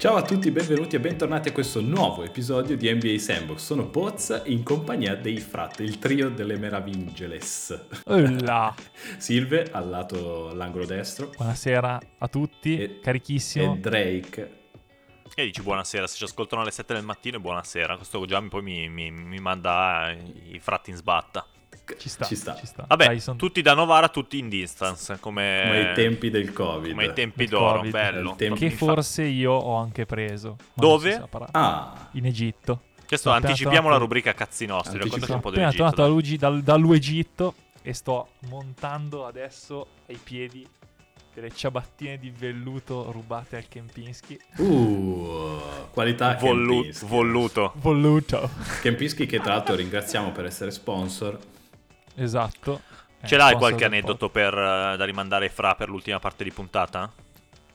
Ciao a tutti, benvenuti e bentornati a questo nuovo episodio di NBA Sandbox. Sono Poz in compagnia dei frat, il trio delle meraviglioles. Ulla. Silve al lato, all'angolo destro. Buonasera a tutti, E- carichissimo. E Drake. E dici buonasera, se ci ascoltano alle 7 del mattino e buonasera. Questo già mi- poi mi, mi- mi manda i fratti in sbatta. Ci sta, Ci sta. Vabbè, Dai, son- tutti da Novara, tutti in distance, come, Come ai tempi del Covid. come ai tempi Del d'oro, Covid. bello. Al tempo- Che forse io ho anche preso. Dove? Ah, In Egitto. Questo anticipiamo la rubrica cazzi nostri, raccontaci un po' Sono appena dell'Egitto. tornato dal- dall'Egitto e sto montando adesso ai piedi delle ciabattine di velluto rubate al Kempinski. uh, qualità Vollu- Kempinski. voluto. Voluto. Kempinski che tra l'altro ringraziamo per essere sponsor. Esatto. Ce Eh, l'hai sponsor qualche aneddoto per, eh, da rimandare fra per l'ultima parte di puntata?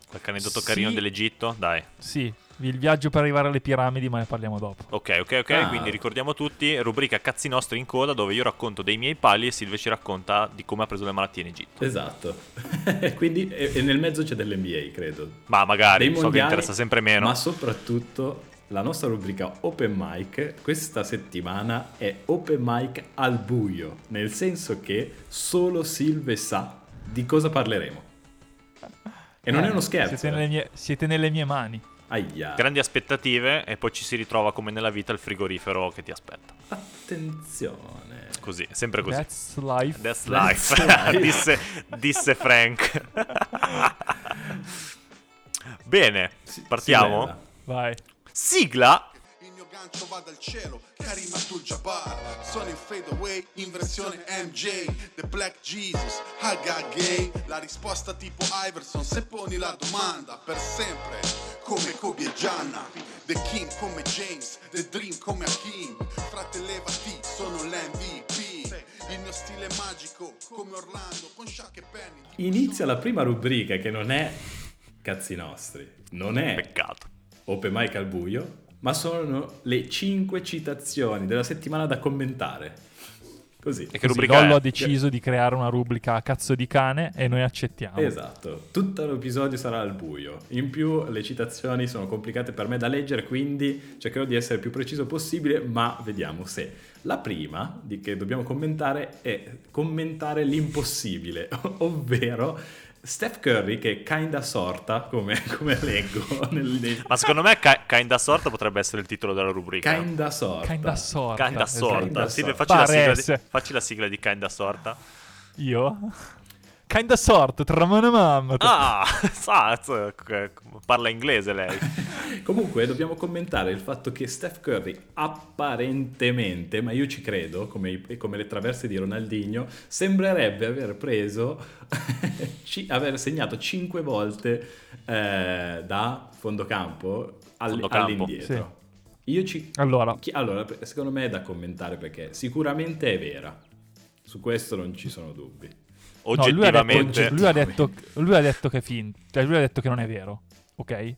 Qualche aneddoto Sì. carino dell'Egitto? Dai. Sì, il viaggio per arrivare alle piramidi, ma ne parliamo dopo. Ok, ok, ok. Ah. Quindi ricordiamo tutti, rubrica cazzi nostri in coda dove io racconto dei miei pali e Silve ci racconta di come ha preso le malattie in Egitto. Esatto. Quindi e, e nel mezzo c'è dell'NBA, credo. Ma magari, Dei so che mondiali, interessa sempre meno. Ma soprattutto la nostra rubrica Open Mic questa settimana è Open Mic al buio, nel senso che solo Silve sa di cosa parleremo. E non Eh, è uno scherzo. Siete nelle eh. mie, siete nelle mie mani. Aia. Grandi aspettative e poi ci si ritrova come nella vita il frigorifero che ti aspetta. Attenzione. Così, sempre così. That's life. That's That's life, life. disse, disse Frank. Bene, partiamo. bella. Vai. Sigla. Il mio gancio va dal cielo, Karim Abdul-Jabbar. Sono in fade away, in versione MJ The Black Jesus, Haga Gay. La risposta tipo Iverson, se poni la domanda Per sempre, come Kobe e Gianna. The King come James, The Dream come Hakim Frate levati, sono l'MVP Il mio stile magico, come Orlando Con Shaq e Penny. Inizia la prima rubrica che non è cazzi nostri, non è Peccato. Open Mic al buio, ma sono le 5 citazioni della settimana da commentare. Così. E che rubrica Lollo è? ha deciso di creare una rubrica a cazzo di cane e noi accettiamo. Esatto, tutto l'episodio sarà al buio. In più le citazioni sono complicate per me da leggere, quindi cercherò di essere il più preciso possibile, ma vediamo se. La prima di che dobbiamo commentare è commentare l'impossibile, ovvero Steph Curry che kinda sorta, come, come leggo nel, Ma secondo me Ki- Kinda Sorta potrebbe essere il titolo della rubrica. kinda sorta. Kinda sorta. Kinda Sorta. Kinda Silvia, sorta. facci, la sigla di, facci la sigla di Kinda Sorta. Io? Kinda sorta, tra mano e mamma. Ah, sa, c- parla inglese lei. Comunque dobbiamo commentare il fatto che Steph Curry apparentemente, ma io ci credo, come, come le traverse di Ronaldinho, sembrerebbe aver preso, ci- aver segnato 5 volte eh, da fondo campo, all- Fondo campo. all'indietro. Io ci... Allora, chi- allora, secondo me è da commentare perché sicuramente è vera. Su questo non ci sono dubbi. No, lui, ha detto, Oggettivamente, lui, ha detto, che è finto, cioè lui ha detto che non è vero, ok?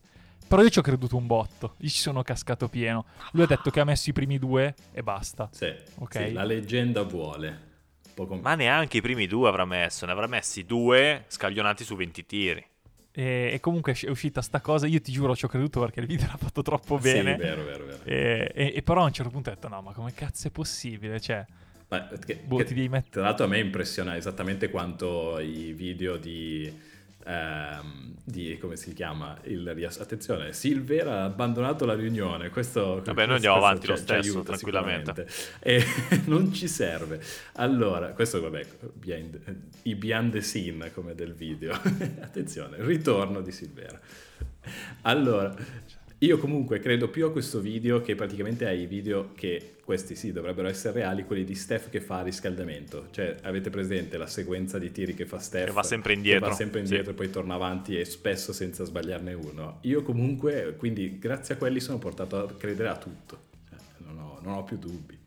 Però io ci ho creduto un botto, io ci sono cascato pieno. Lui ha detto che ha messo i primi due e basta. Sì, Ok. sì, la leggenda vuole. Poco ma neanche i primi due avrà messo, ne avrà messi due scaglionati su 20 tiri. E, e comunque è uscita sta cosa, io ti giuro ci ho creduto perché il video l'ha fatto troppo Sì, bene. vero, vero, vero. E, e- e però a un certo punto ho detto no, ma come cazzo è possibile? Cioè, Ma che- boh, che- ti devi mettere... Tra l'altro a me impressiona esattamente quanto i video di, ehm, di come si chiama? Il, attenzione, Silver ha abbandonato la riunione. Questo, Vabbè, noi andiamo avanti lo stesso, aiuta tranquillamente. E non ci serve. Allora, questo vabbè, behind- i behind the scene come del video. attenzione, ritorno di Silvera. Allora, io comunque credo più a questo video che praticamente ai video che questi sì dovrebbero essere reali, quelli di Steph che fa riscaldamento. Cioè, avete presente la sequenza di tiri che fa Steph? Che va sempre indietro, va sempre sì. indietro e poi torna avanti e spesso senza sbagliarne uno. Io comunque, quindi grazie a quelli sono portato a credere a tutto. Cioè, non, ho, non ho più dubbi.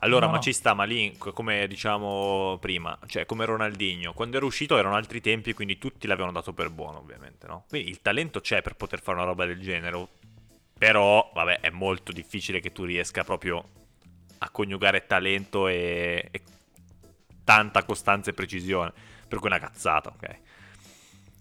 Allora, No, ma ci sta, ma lì, co- come diciamo prima, cioè come Ronaldinho, quando era uscito erano altri tempi, quindi tutti l'avevano dato per buono, ovviamente, no? Quindi il talento c'è per poter fare una roba del genere, però, vabbè, è molto difficile che tu riesca proprio a coniugare talento e, e tanta costanza e precisione, per cui è una cazzata, ok?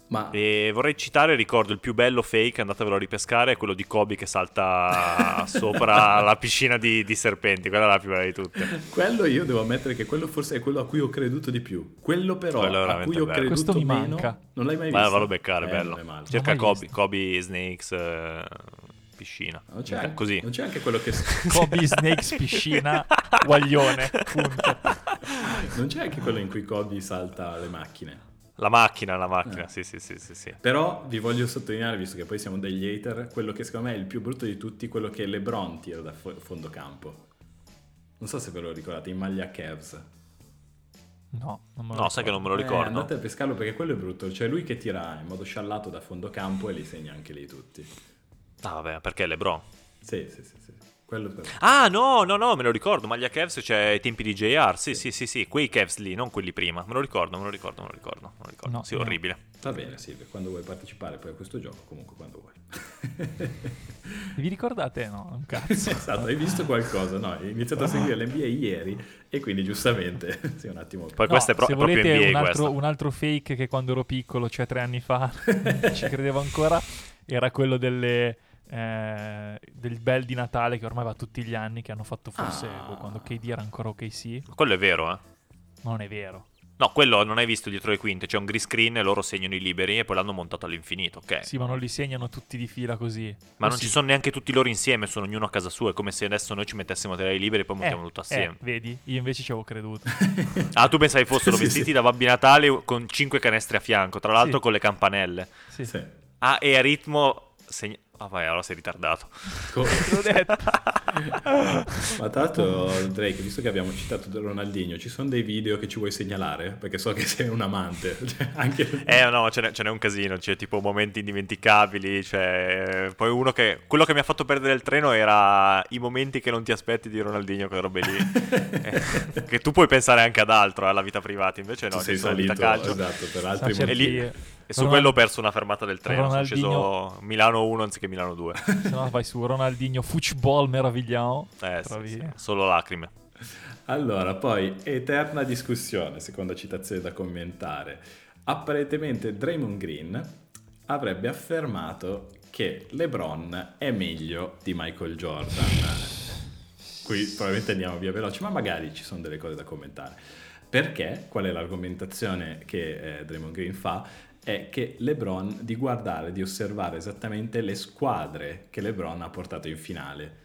Ma E vorrei citare, ricordo, il più bello fake, andatevelo a ripescare, è quello di Kobe che salta sopra la piscina di, di serpenti, quella è la più bella di tutte. quello io devo ammettere che quello forse è quello a cui ho creduto di più. Quello però Quello a cui ho bello. creduto Questo mi meno, manca. non l'hai mai Ma visto? vallo a beccare, Eh, bello. Cerca Kobe. Kobe Snakes, eh, piscina. Non c'è, Così. non c'è anche quello che Kobe Snakes piscina, guaglione, punto. non c'è anche quello in cui Kobe salta le macchine. La macchina, la macchina, Eh. sì, sì, sì, sì, sì. Però vi voglio sottolineare, visto che poi siamo degli hater, quello che secondo me è il più brutto di tutti, quello che LeBron tira da fo- fondo campo. Non so se ve lo ricordate, in maglia Cavs. No, non me lo No, sai che non me lo Eh, ricordo. andate a pescarlo perché quello è brutto. Cioè lui che tira in modo sciallato da fondo campo e li segna anche lì tutti. Ah, vabbè, perché LeBron? Sì, sì, sì, sì. Quello per... Ah, no, no, no, me lo ricordo. Maglia Cavs c'è ai tempi di JR. Sì, sì, sì, sì. Quei Cavs lì, non quelli prima. Me lo ricordo, me lo ricordo, me lo ricordo. Me lo ricordo. No, sì, no. orribile. Va bene Silvia, quando vuoi partecipare poi a questo gioco, comunque quando vuoi. Vi ricordate? No, un cazzo. esatto, hai visto qualcosa? No, hai iniziato a seguire l'NBA ieri e quindi giustamente sei un attimo... Poi No, questa è pro- se proprio volete NBA un altro, un altro fake che quando ero piccolo, cioè tre anni fa, ci credevo ancora, era quello delle, eh, del bel di Natale che ormai va tutti gli anni, che hanno fatto forse Ah. boh, quando KD era ancora OKC. Quello è vero, eh. Ma non è vero. No, quello non hai visto dietro le quinte. C'è un green screen e loro segnano i liberi e poi l'hanno montato all'infinito, ok? Sì, ma non li segnano tutti di fila così. Ma O non sì? ci sono neanche tutti loro insieme, sono ognuno a casa sua. È come se adesso noi ci mettessimo a tirare i liberi e poi montiamo Eh, tutto eh, assieme. vedi? Io invece ci avevo creduto. Ah, tu pensavi fossero Sì, vestiti sì. da Babbi Natale con 5 canestri a fianco, tra l'altro Sì. con le campanelle. Sì, Sì. Ah, e a ritmo. segna- Ah, vai, allora sei ritardato. Co- L'ho detto. Ma tra l'altro, Drake, visto che abbiamo citato Ronaldinho, ci sono dei video che ci vuoi segnalare? Perché so che sei un amante. Cioè, anche... Eh, no, ce n'è, ce n'è un casino. C'è tipo momenti indimenticabili. Cioè, poi uno che. Quello che mi ha fatto perdere il treno era i momenti che non ti aspetti di Ronaldinho, quelle robe lì. Eh, che tu puoi pensare anche ad altro, alla vita privata. Invece no, Tu sei salito, calcio. esatto, per altri motivi. E lì- E su quello ho perso una fermata del treno. Ronaldinho- Sono sceso Milano 1 anziché Milano 2. Se no vai su Ronaldinho Football meravigliamo. Eh, sì, sì, solo lacrime. Allora, poi, eterna discussione, seconda citazione da commentare. Apparentemente Draymond Green avrebbe affermato che LeBron è meglio di Michael Jordan. Qui probabilmente andiamo via veloce, ma magari ci sono delle cose da commentare. Perché? Qual è l'argomentazione che eh, Draymond Green fa? È che LeBron di guardare, di osservare esattamente le squadre che LeBron ha portato in finale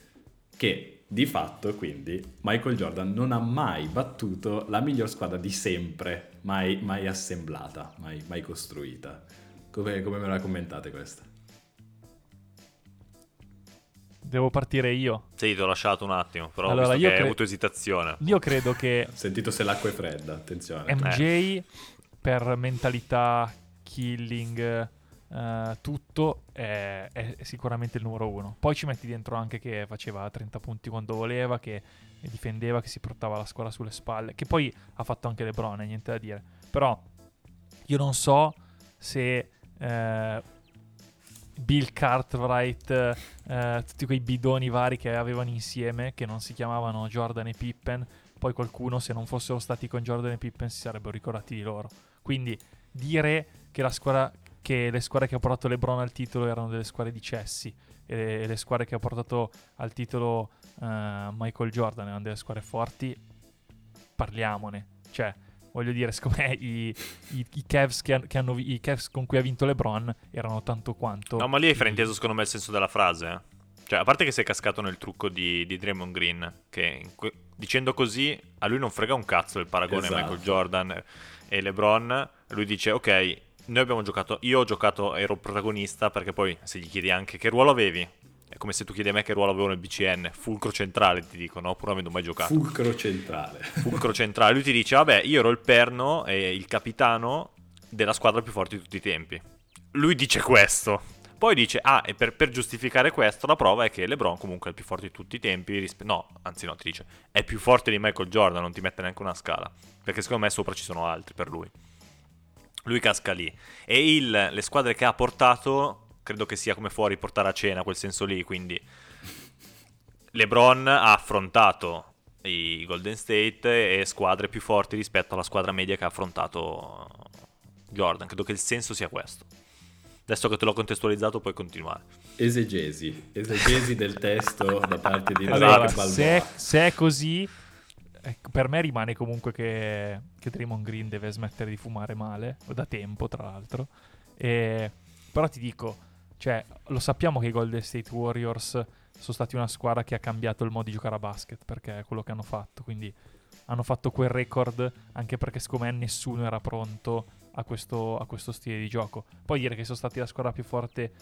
che di fatto quindi Michael Jordan non ha mai battuto la miglior squadra di sempre, mai, mai assemblata, mai, mai costruita. Come, come me la commentate questa? Devo partire io. Sì, ti ho lasciato un attimo, però ho Allora, io hai cre- avuto esitazione. Io credo che Ho sentito se l'acqua è fredda, attenzione. MJ per mentalità, killing, eh, tutto è, è sicuramente il numero uno. Poi ci metti dentro anche che faceva 30 punti quando voleva, che difendeva, che si portava la squadra sulle spalle, che poi ha fatto anche LeBron, eh, niente da dire. Però io non so se eh, Bill Cartwright, eh, tutti quei bidoni vari che avevano insieme, che non si chiamavano Jordan e Pippen, poi qualcuno, se non fossero stati con Jordan e Pippen, si sarebbero ricordati di loro. Quindi dire che, la squadra, che le squadre che ha portato LeBron al titolo erano delle squadre di cessi e le, squadre che ha portato al titolo eh, Michael Jordan erano delle squadre forti, parliamone. Cioè, voglio dire, secondo me i, i, i Cavs che, che hanno i Cavs con cui ha vinto LeBron erano tanto quanto No, ma lì hai frainteso secondo me il senso della frase. eh. Cioè, a parte che sei cascato nel trucco di, di Draymond Green, che in que- dicendo così a lui non frega un cazzo il paragone Esatto. Michael Jordan e LeBron. Lui dice, ok, noi abbiamo giocato, io ho giocato, ero protagonista, perché poi se gli chiedi anche che ruolo avevi, è come se tu chiedi a me che ruolo avevo nel BCN, fulcro centrale ti dico, no? Pur non avendo mai giocato. Fulcro centrale. fulcro centrale. Lui ti dice: Vabbè, io ero il perno e il capitano della squadra più forte di tutti i tempi. Lui dice questo. Poi dice: Ah, e per, per giustificare questo, la prova è che LeBron comunque è il più forte di tutti i tempi. rispe- no, anzi, no, ti dice: È più forte di Michael Jordan, non ti mette neanche una scala. Perché secondo me sopra ci sono altri per lui. Lui casca lì. E il- le squadre che ha portato, credo che sia come fuori portare a cena, quel senso lì. Quindi LeBron ha affrontato i Golden State e squadre più forti rispetto alla squadra media che ha affrontato Jordan. Credo che il senso sia questo. Adesso che te l'ho contestualizzato puoi continuare. Esegesi, esegesi del testo da parte di Allora, Zach Balboa. se è, se è così, per me rimane comunque che, che Draymond Green deve smettere di fumare male, da tempo tra l'altro. E- però ti dico, cioè, lo sappiamo che i Golden State Warriors sono stati una squadra che ha cambiato il modo di giocare a basket, perché è quello che hanno fatto, quindi hanno fatto quel record anche perché secondo me nessuno era pronto a questo, a questo stile di gioco. Poi dire che sono stati la squadra più forte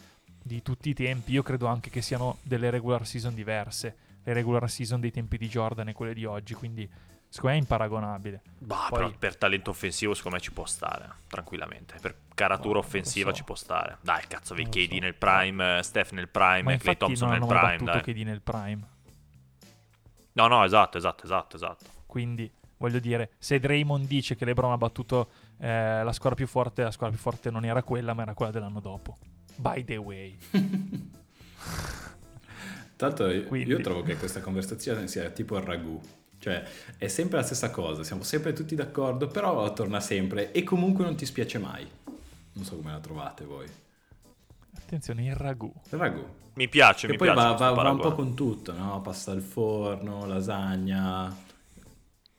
di tutti i tempi, io credo anche che siano delle regular season diverse, le regular season dei tempi di Jordan e quelle di oggi, quindi secondo me è imparagonabile. Bah, Poi- però per talento offensivo secondo me ci può stare, tranquillamente. Per caratura lo offensiva so. ci può stare. Dai, cazzo, lo KD so. nel prime, eh, Steph nel prime, Ma Clay Thompson nel prime, battuto dai. KD nel prime, No, no, esatto, esatto, esatto, esatto. quindi voglio dire, se Draymond dice che LeBron ha battuto eh, la squadra più forte, la squadra più forte non era quella, ma era quella dell'anno dopo. By the way. Tanto io- Quindi- io trovo che questa conversazione sia tipo il ragù. Cioè, è sempre la stessa cosa, siamo sempre tutti d'accordo, però torna sempre e comunque non ti spiace mai. Non so come la trovate voi. Attenzione, il ragù. Il ragù. Mi piace, Che mi poi piace va, questo va- va un po' con tutto, no? Pasta al forno, lasagna,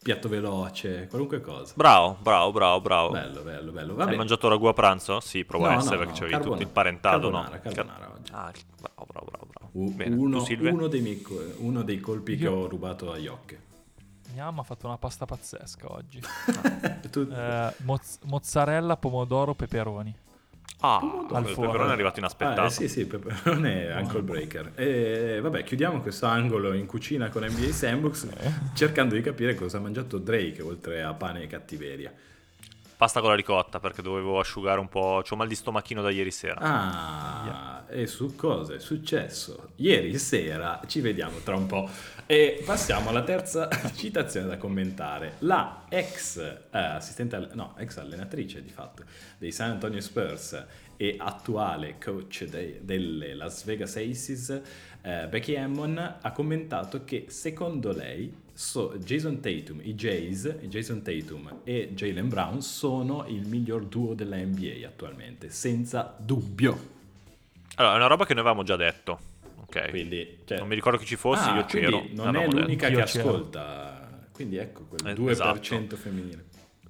piatto veloce, qualunque cosa. Bravo, bravo, bravo, bravo. Bello, bello, bello. Hai Vabbè. mangiato ragù a pranzo? Sì, provo a No, essere no, perché no, c'avevi tutto il parentato, carbonara, no? carbonara oggi. Ah, bravo, bravo, bravo. U- Bene, uno, uno dei, miei uno dei colpi che Io- ho rubato a Iocche. Mia mamma ha fatto una pasta pazzesca oggi. Eh, mozz- mozzarella, pomodoro, peperoni. Ah, il peperone è arrivato inaspettato. Ah, eh, sì, sì, peperone è ankle breaker. E vabbè, chiudiamo questo angolo in cucina con NBA Sandbox Eh. cercando di capire cosa ha mangiato Drake oltre a pane e cattiveria. Pasta con la ricotta perché dovevo asciugare un po'. C'ho mal di stomachino da ieri sera. Ah, e su cosa è successo? Ieri sera, ci vediamo tra un po'. E passiamo alla terza citazione da commentare. La ex eh, assistente, no, ex allenatrice di fatto dei San Antonio Spurs e attuale coach de- delle Las Vegas Aces, eh, Becky Hammond, ha commentato che secondo lei so- Jason Tatum, i Jays, Jason Tatum e Jalen Brown sono il miglior duo della NBA attualmente, senza dubbio. Allora, è una roba che noi avevamo già detto. Ok. Quindi, cioè- Non mi ricordo chi ci fosse, Ah, io c'ero. quindi Non è detto. l'unica Anch'io che c'ero. ascolta. Quindi ecco quel Eh, 2% femminile.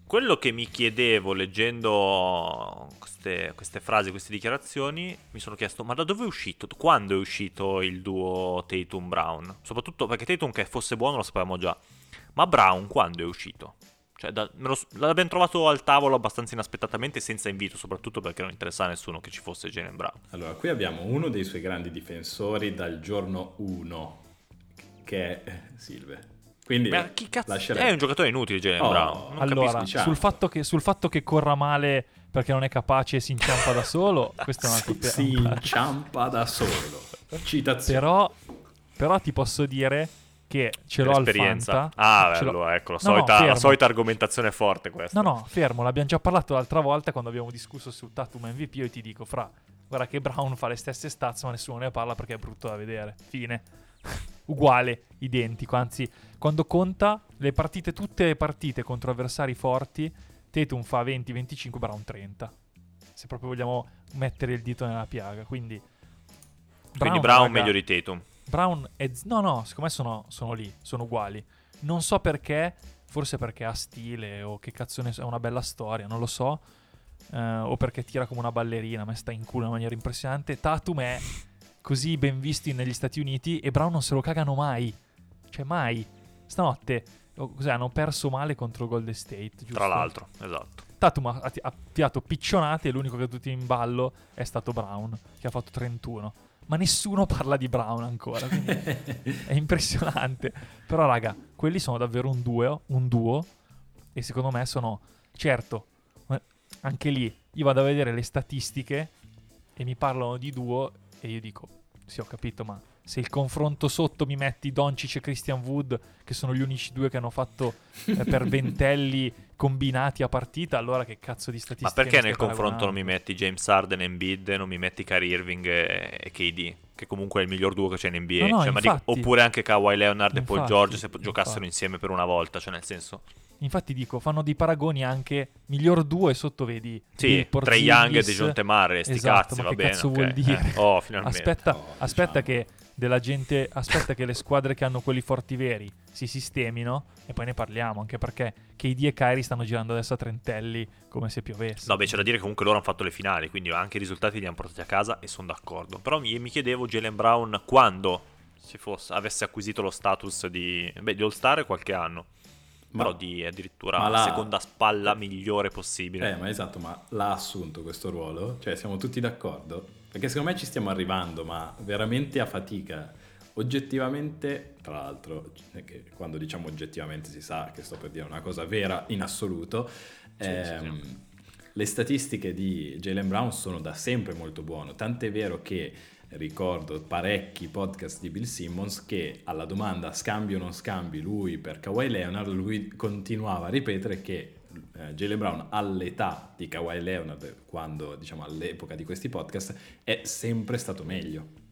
Quello che mi chiedevo leggendo queste, queste frasi, queste dichiarazioni, mi sono chiesto: ma da dove è uscito? Quando è uscito il duo Tatum-Brown? Soprattutto perché Tatum che fosse buono lo sapevamo già. Ma Brown quando è uscito? Cioè, da- lo l'abbiamo trovato al tavolo abbastanza inaspettatamente, senza invito, soprattutto perché non interessava a nessuno che ci fosse Jalen Brown. Allora, qui abbiamo uno dei suoi grandi difensori dal giorno 1, che è eh, Silve. Quindi Ma chi cazzo lascerei- è un giocatore inutile Jalen Oh, Brown? Non allora, capisco. diciamo. sul fatto, che, sul fatto che corra male perché non è capace e si inciampa da solo, questo è un altro si, tema. si inciampa da solo. Citazione. Però, però ti posso dire che ce l'ho Per al esperienza. Fanta. Ah, ce l'ho- bello, ecco, la No, no, solita, la fermo. solita argomentazione forte questa. No, no, fermo, l'abbiamo già parlato l'altra volta quando abbiamo discusso su Tatum MVP. Io ti dico, fra, guarda che Brown fa le stesse stats, ma nessuno ne parla perché è brutto da vedere. Fine. Uguale, identico. Anzi, quando conta le partite, tutte le partite contro avversari forti, Tatum fa 20-25, Brown 30. Se proprio vogliamo mettere il dito nella piaga. Quindi, Quindi Brown raga, meglio di Tatum. Brown è... z- No, no, secondo me sono, sono lì, sono uguali. Non so perché, forse perché ha stile o che cazzo ne so, è una bella storia, non lo so. eh, o perché tira come una ballerina, ma sta in culo in maniera impressionante. Tatum è così ben visto negli Stati Uniti e Brown non se lo cagano mai. Cioè mai. Stanotte, oh, cos'è, hanno perso male contro Golden State, giusto? Tra l'altro, esatto. Tatum ha, ha- tirato piccionate e l'unico che ha tutti in ballo è stato Brown, che ha fatto 31. Ma nessuno parla di Brown ancora, è impressionante. Però, raga, quelli sono davvero un duo, un duo. E secondo me sono. Certo, eh, anche lì io vado a vedere le statistiche e mi parlano di duo. E io dico: Sì, ho capito, ma se il confronto sotto mi metti Doncic e Christian Wood, che sono gli unici due che hanno fatto eh, per ventelli combinati a partita, allora che cazzo di Ma statistiche perché nel confronto non mi metti James Harden e Embiid non mi metti Kyrie Irving e, e KD? Che comunque è il miglior duo che c'è in NBA. No, no, Cioè, ma dico- infatti. oppure anche Kawhi Leonard e Paul Infatti, George se giocassero infatti. insieme per una volta. Cioè, nel senso, Infatti dico, fanno dei paragoni anche miglior duo e sotto vedi Sì, Trey Young e. Dejon Temare, sti Esatto, cazzi, ma va che bene. cazzo ok. vuol dire? Eh, Oh, finalmente. Aspetta, No, aspetta diciamo. che della gente, aspetta che le squadre che hanno quelli forti veri si sistemino e poi ne parliamo, anche perché KD e Kyrie stanno girando adesso a trentelli come se piovesse. No, beh, c'è da dire che comunque loro hanno fatto le finali, quindi anche i risultati li hanno portati a casa e sono d'accordo. Però mi, mi chiedevo Jalen Brown quando si fosse, avesse acquisito lo status di, beh, di All-Star qualche anno, Ma- però di addirittura la- seconda spalla migliore possibile. Eh, ma esatto, ma l'ha assunto questo ruolo? Cioè, siamo tutti d'accordo? Perché secondo me ci stiamo arrivando, ma veramente a fatica. Oggettivamente, tra l'altro, che quando diciamo oggettivamente si sa che sto per dire una cosa vera in assoluto, Sì, ehm, sì, le statistiche di Jalen Brown sono da sempre molto buone, tant'è vero che ricordo parecchi podcast di Bill Simmons che alla domanda scambi o non scambi lui per Kawhi Leonard, lui continuava a ripetere che eh, Jalen Brown all'età di Kawhi Leonard, quando diciamo all'epoca di questi podcast, è sempre stato meglio.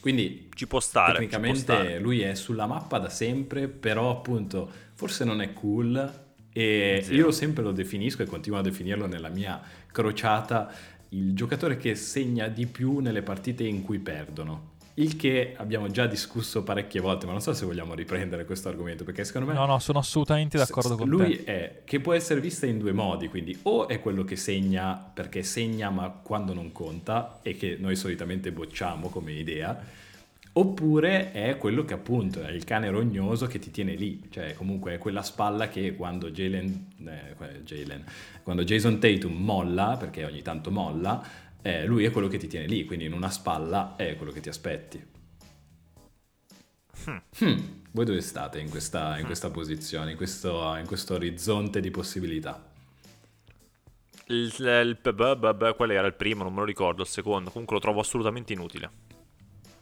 Quindi Ci può stare. ci può tecnicamente stare. lui è sulla mappa da sempre, però appunto forse non è cool e Zero. io sempre lo definisco e continuo a definirlo nella mia crociata il giocatore che segna di più nelle partite in cui perdono. Il che abbiamo già discusso parecchie volte, ma non so se vogliamo riprendere questo argomento perché secondo me No, no, sono assolutamente d'accordo S- con lui te. è che può essere vista in due modi, quindi o è quello che segna perché segna ma quando non conta e che noi solitamente bocciamo come idea, oppure è quello che appunto è il cane rognoso che ti tiene lì, cioè comunque è quella spalla che quando Jalen, eh, Jalen- quando Jason Tatum molla, perché ogni tanto molla, eh, lui è quello che ti tiene lì, quindi in una spalla è quello che ti aspetti. Hmm, Voi dove state in questa, in questa posizione, in questo, in questo orizzonte di possibilità? Il, il- b- qual era il primo? Non me lo ricordo. Il secondo. Comunque lo trovo assolutamente inutile.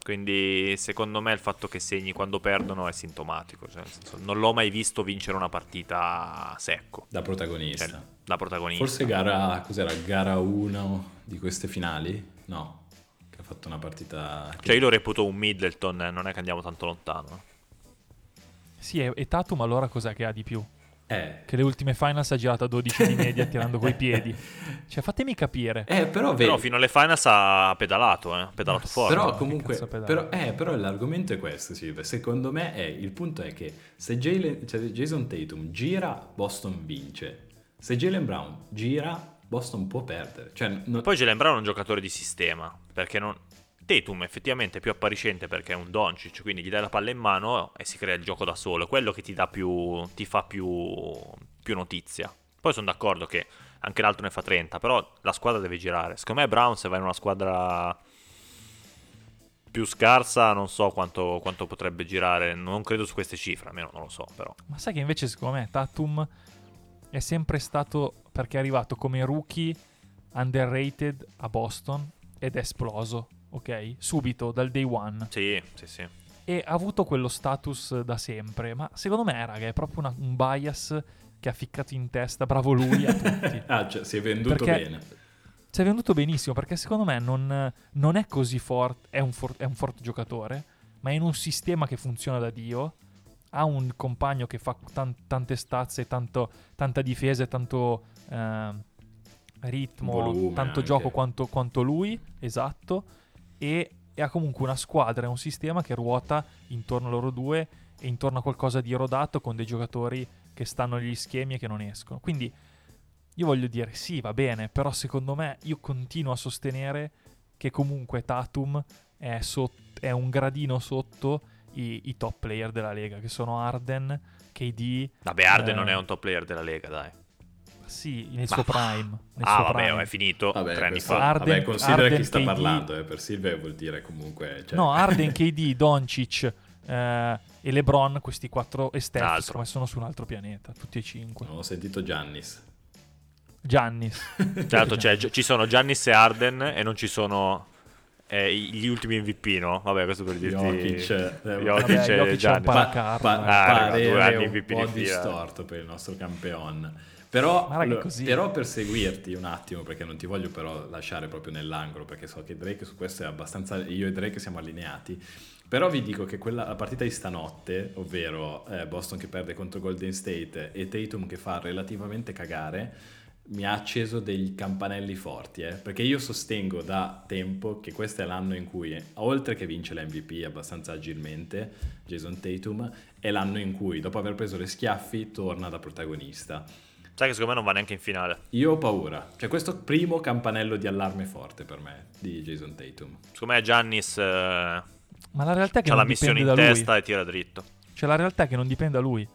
Quindi, secondo me, il fatto che segni quando perdono è sintomatico. Cioè, nel senso, non l'ho mai visto vincere una partita secco. Da protagonista. Cioè, da protagonista. Forse gara, cos'era, gara 1 di queste finali? No, che ha fatto una partita... Cioè, io lo reputo un Middleton. eh, Non è che andiamo tanto lontano. Sì, e Tatum allora cos'è che ha di più? Eh, Che le ultime finals ha girato a 12 di media tirando coi piedi. Cioè, fatemi capire. eh, però, Però fino alle finals ha pedalato, eh. Ha pedalato Ma forte. Però comunque, però, eh, però l'argomento è questo, Silve. Secondo me è, il punto è che se Jalen- cioè Jason Tatum gira, Boston vince. Se Jalen Brown gira, Boston può perdere. Cioè, non- Poi Jalen Brown è un giocatore di sistema, perché non... Tatum effettivamente è più appariscente perché è un Doncic, quindi gli dai la palla in mano e si crea il gioco da solo, quello che ti più... ti fa più... più notizia. Poi sono d'accordo che anche l'altro ne fa 30, però la squadra deve girare. Secondo me Brown se va in una squadra più scarsa non so quanto, quanto potrebbe girare, non credo su queste cifre, almeno non lo so, però... Ma sai che invece secondo me Tatum è sempre stato perché è arrivato come rookie underrated a Boston ed è esploso, ok? Subito dal day one Sì, sì, sì. e ha avuto quello status da sempre, ma secondo me raga è proprio una- un bias che ha ficcato in testa, bravo lui a tutti. ah, cioè, si è venduto Perché- bene. Ci è venuto benissimo perché secondo me non, non è così forte, è, un for- è un forte giocatore, ma è in un sistema che funziona da Dio, ha un compagno che fa tan- tante stazze, tanto, tanta difesa e tanto ehm, ritmo, Volume tanto anche. gioco quanto, quanto lui, esatto, e, e ha comunque una squadra e un sistema che ruota intorno a loro due e intorno a qualcosa di rodato con dei giocatori che stanno negli schemi e che non escono. Quindi io voglio dire sì, va bene, però secondo me io continuo a sostenere che comunque Tatum è, sot- è un gradino sotto i, i top player della Lega, che sono Arden, KD, Vabbè, Arden Eh. non è un top player della Lega, dai. Sì, nel Ma- suo prime. Nel Ah, suo vabbè, prime. è finito Vabbè, tre anni fa. Arden- vabbè, considera Arden, chi sta KD. parlando, eh, per Silve vuol dire comunque... cioè- No, Arden, KD, Doncic eh, e LeBron, questi quattro, e Steph, Altro. secondo me sono su un altro pianeta, tutti e cinque. Non ho sentito Giannis. Giannis. Certo, cioè, ci sono Giannis e Arden e non ci sono eh, gli ultimi MVP, no? Vabbè, questo per dirti... Jokic, eh, Jokic Vabbè, e Jokic è un Pa- Paracarro, pa- eh. Ah, parere due anni un MVP po' distorto per il nostro campione. Però, allora, però per seguirti un attimo, perché non ti voglio però lasciare proprio nell'angolo, perché so che Drake su questo è abbastanza... Io e Drake siamo allineati. Però vi dico che quella, la partita di stanotte, ovvero eh, Boston che perde contro Golden State e Tatum che fa relativamente cagare, mi ha acceso degli campanelli forti, eh, perché io sostengo da tempo che questo è l'anno in cui, oltre che vince l'MVP abbastanza agilmente, Jason Tatum, è l'anno in cui, dopo aver preso le schiaffi, torna da protagonista. Sai che secondo me non va neanche in finale. Io ho paura. Cioè, questo primo campanello di allarme forte per me di Jason Tatum. Secondo me Giannis eh, Ma la realtà è che ha la missione in da lui. testa e tira dritto. Cioè, la realtà è che non dipende da lui.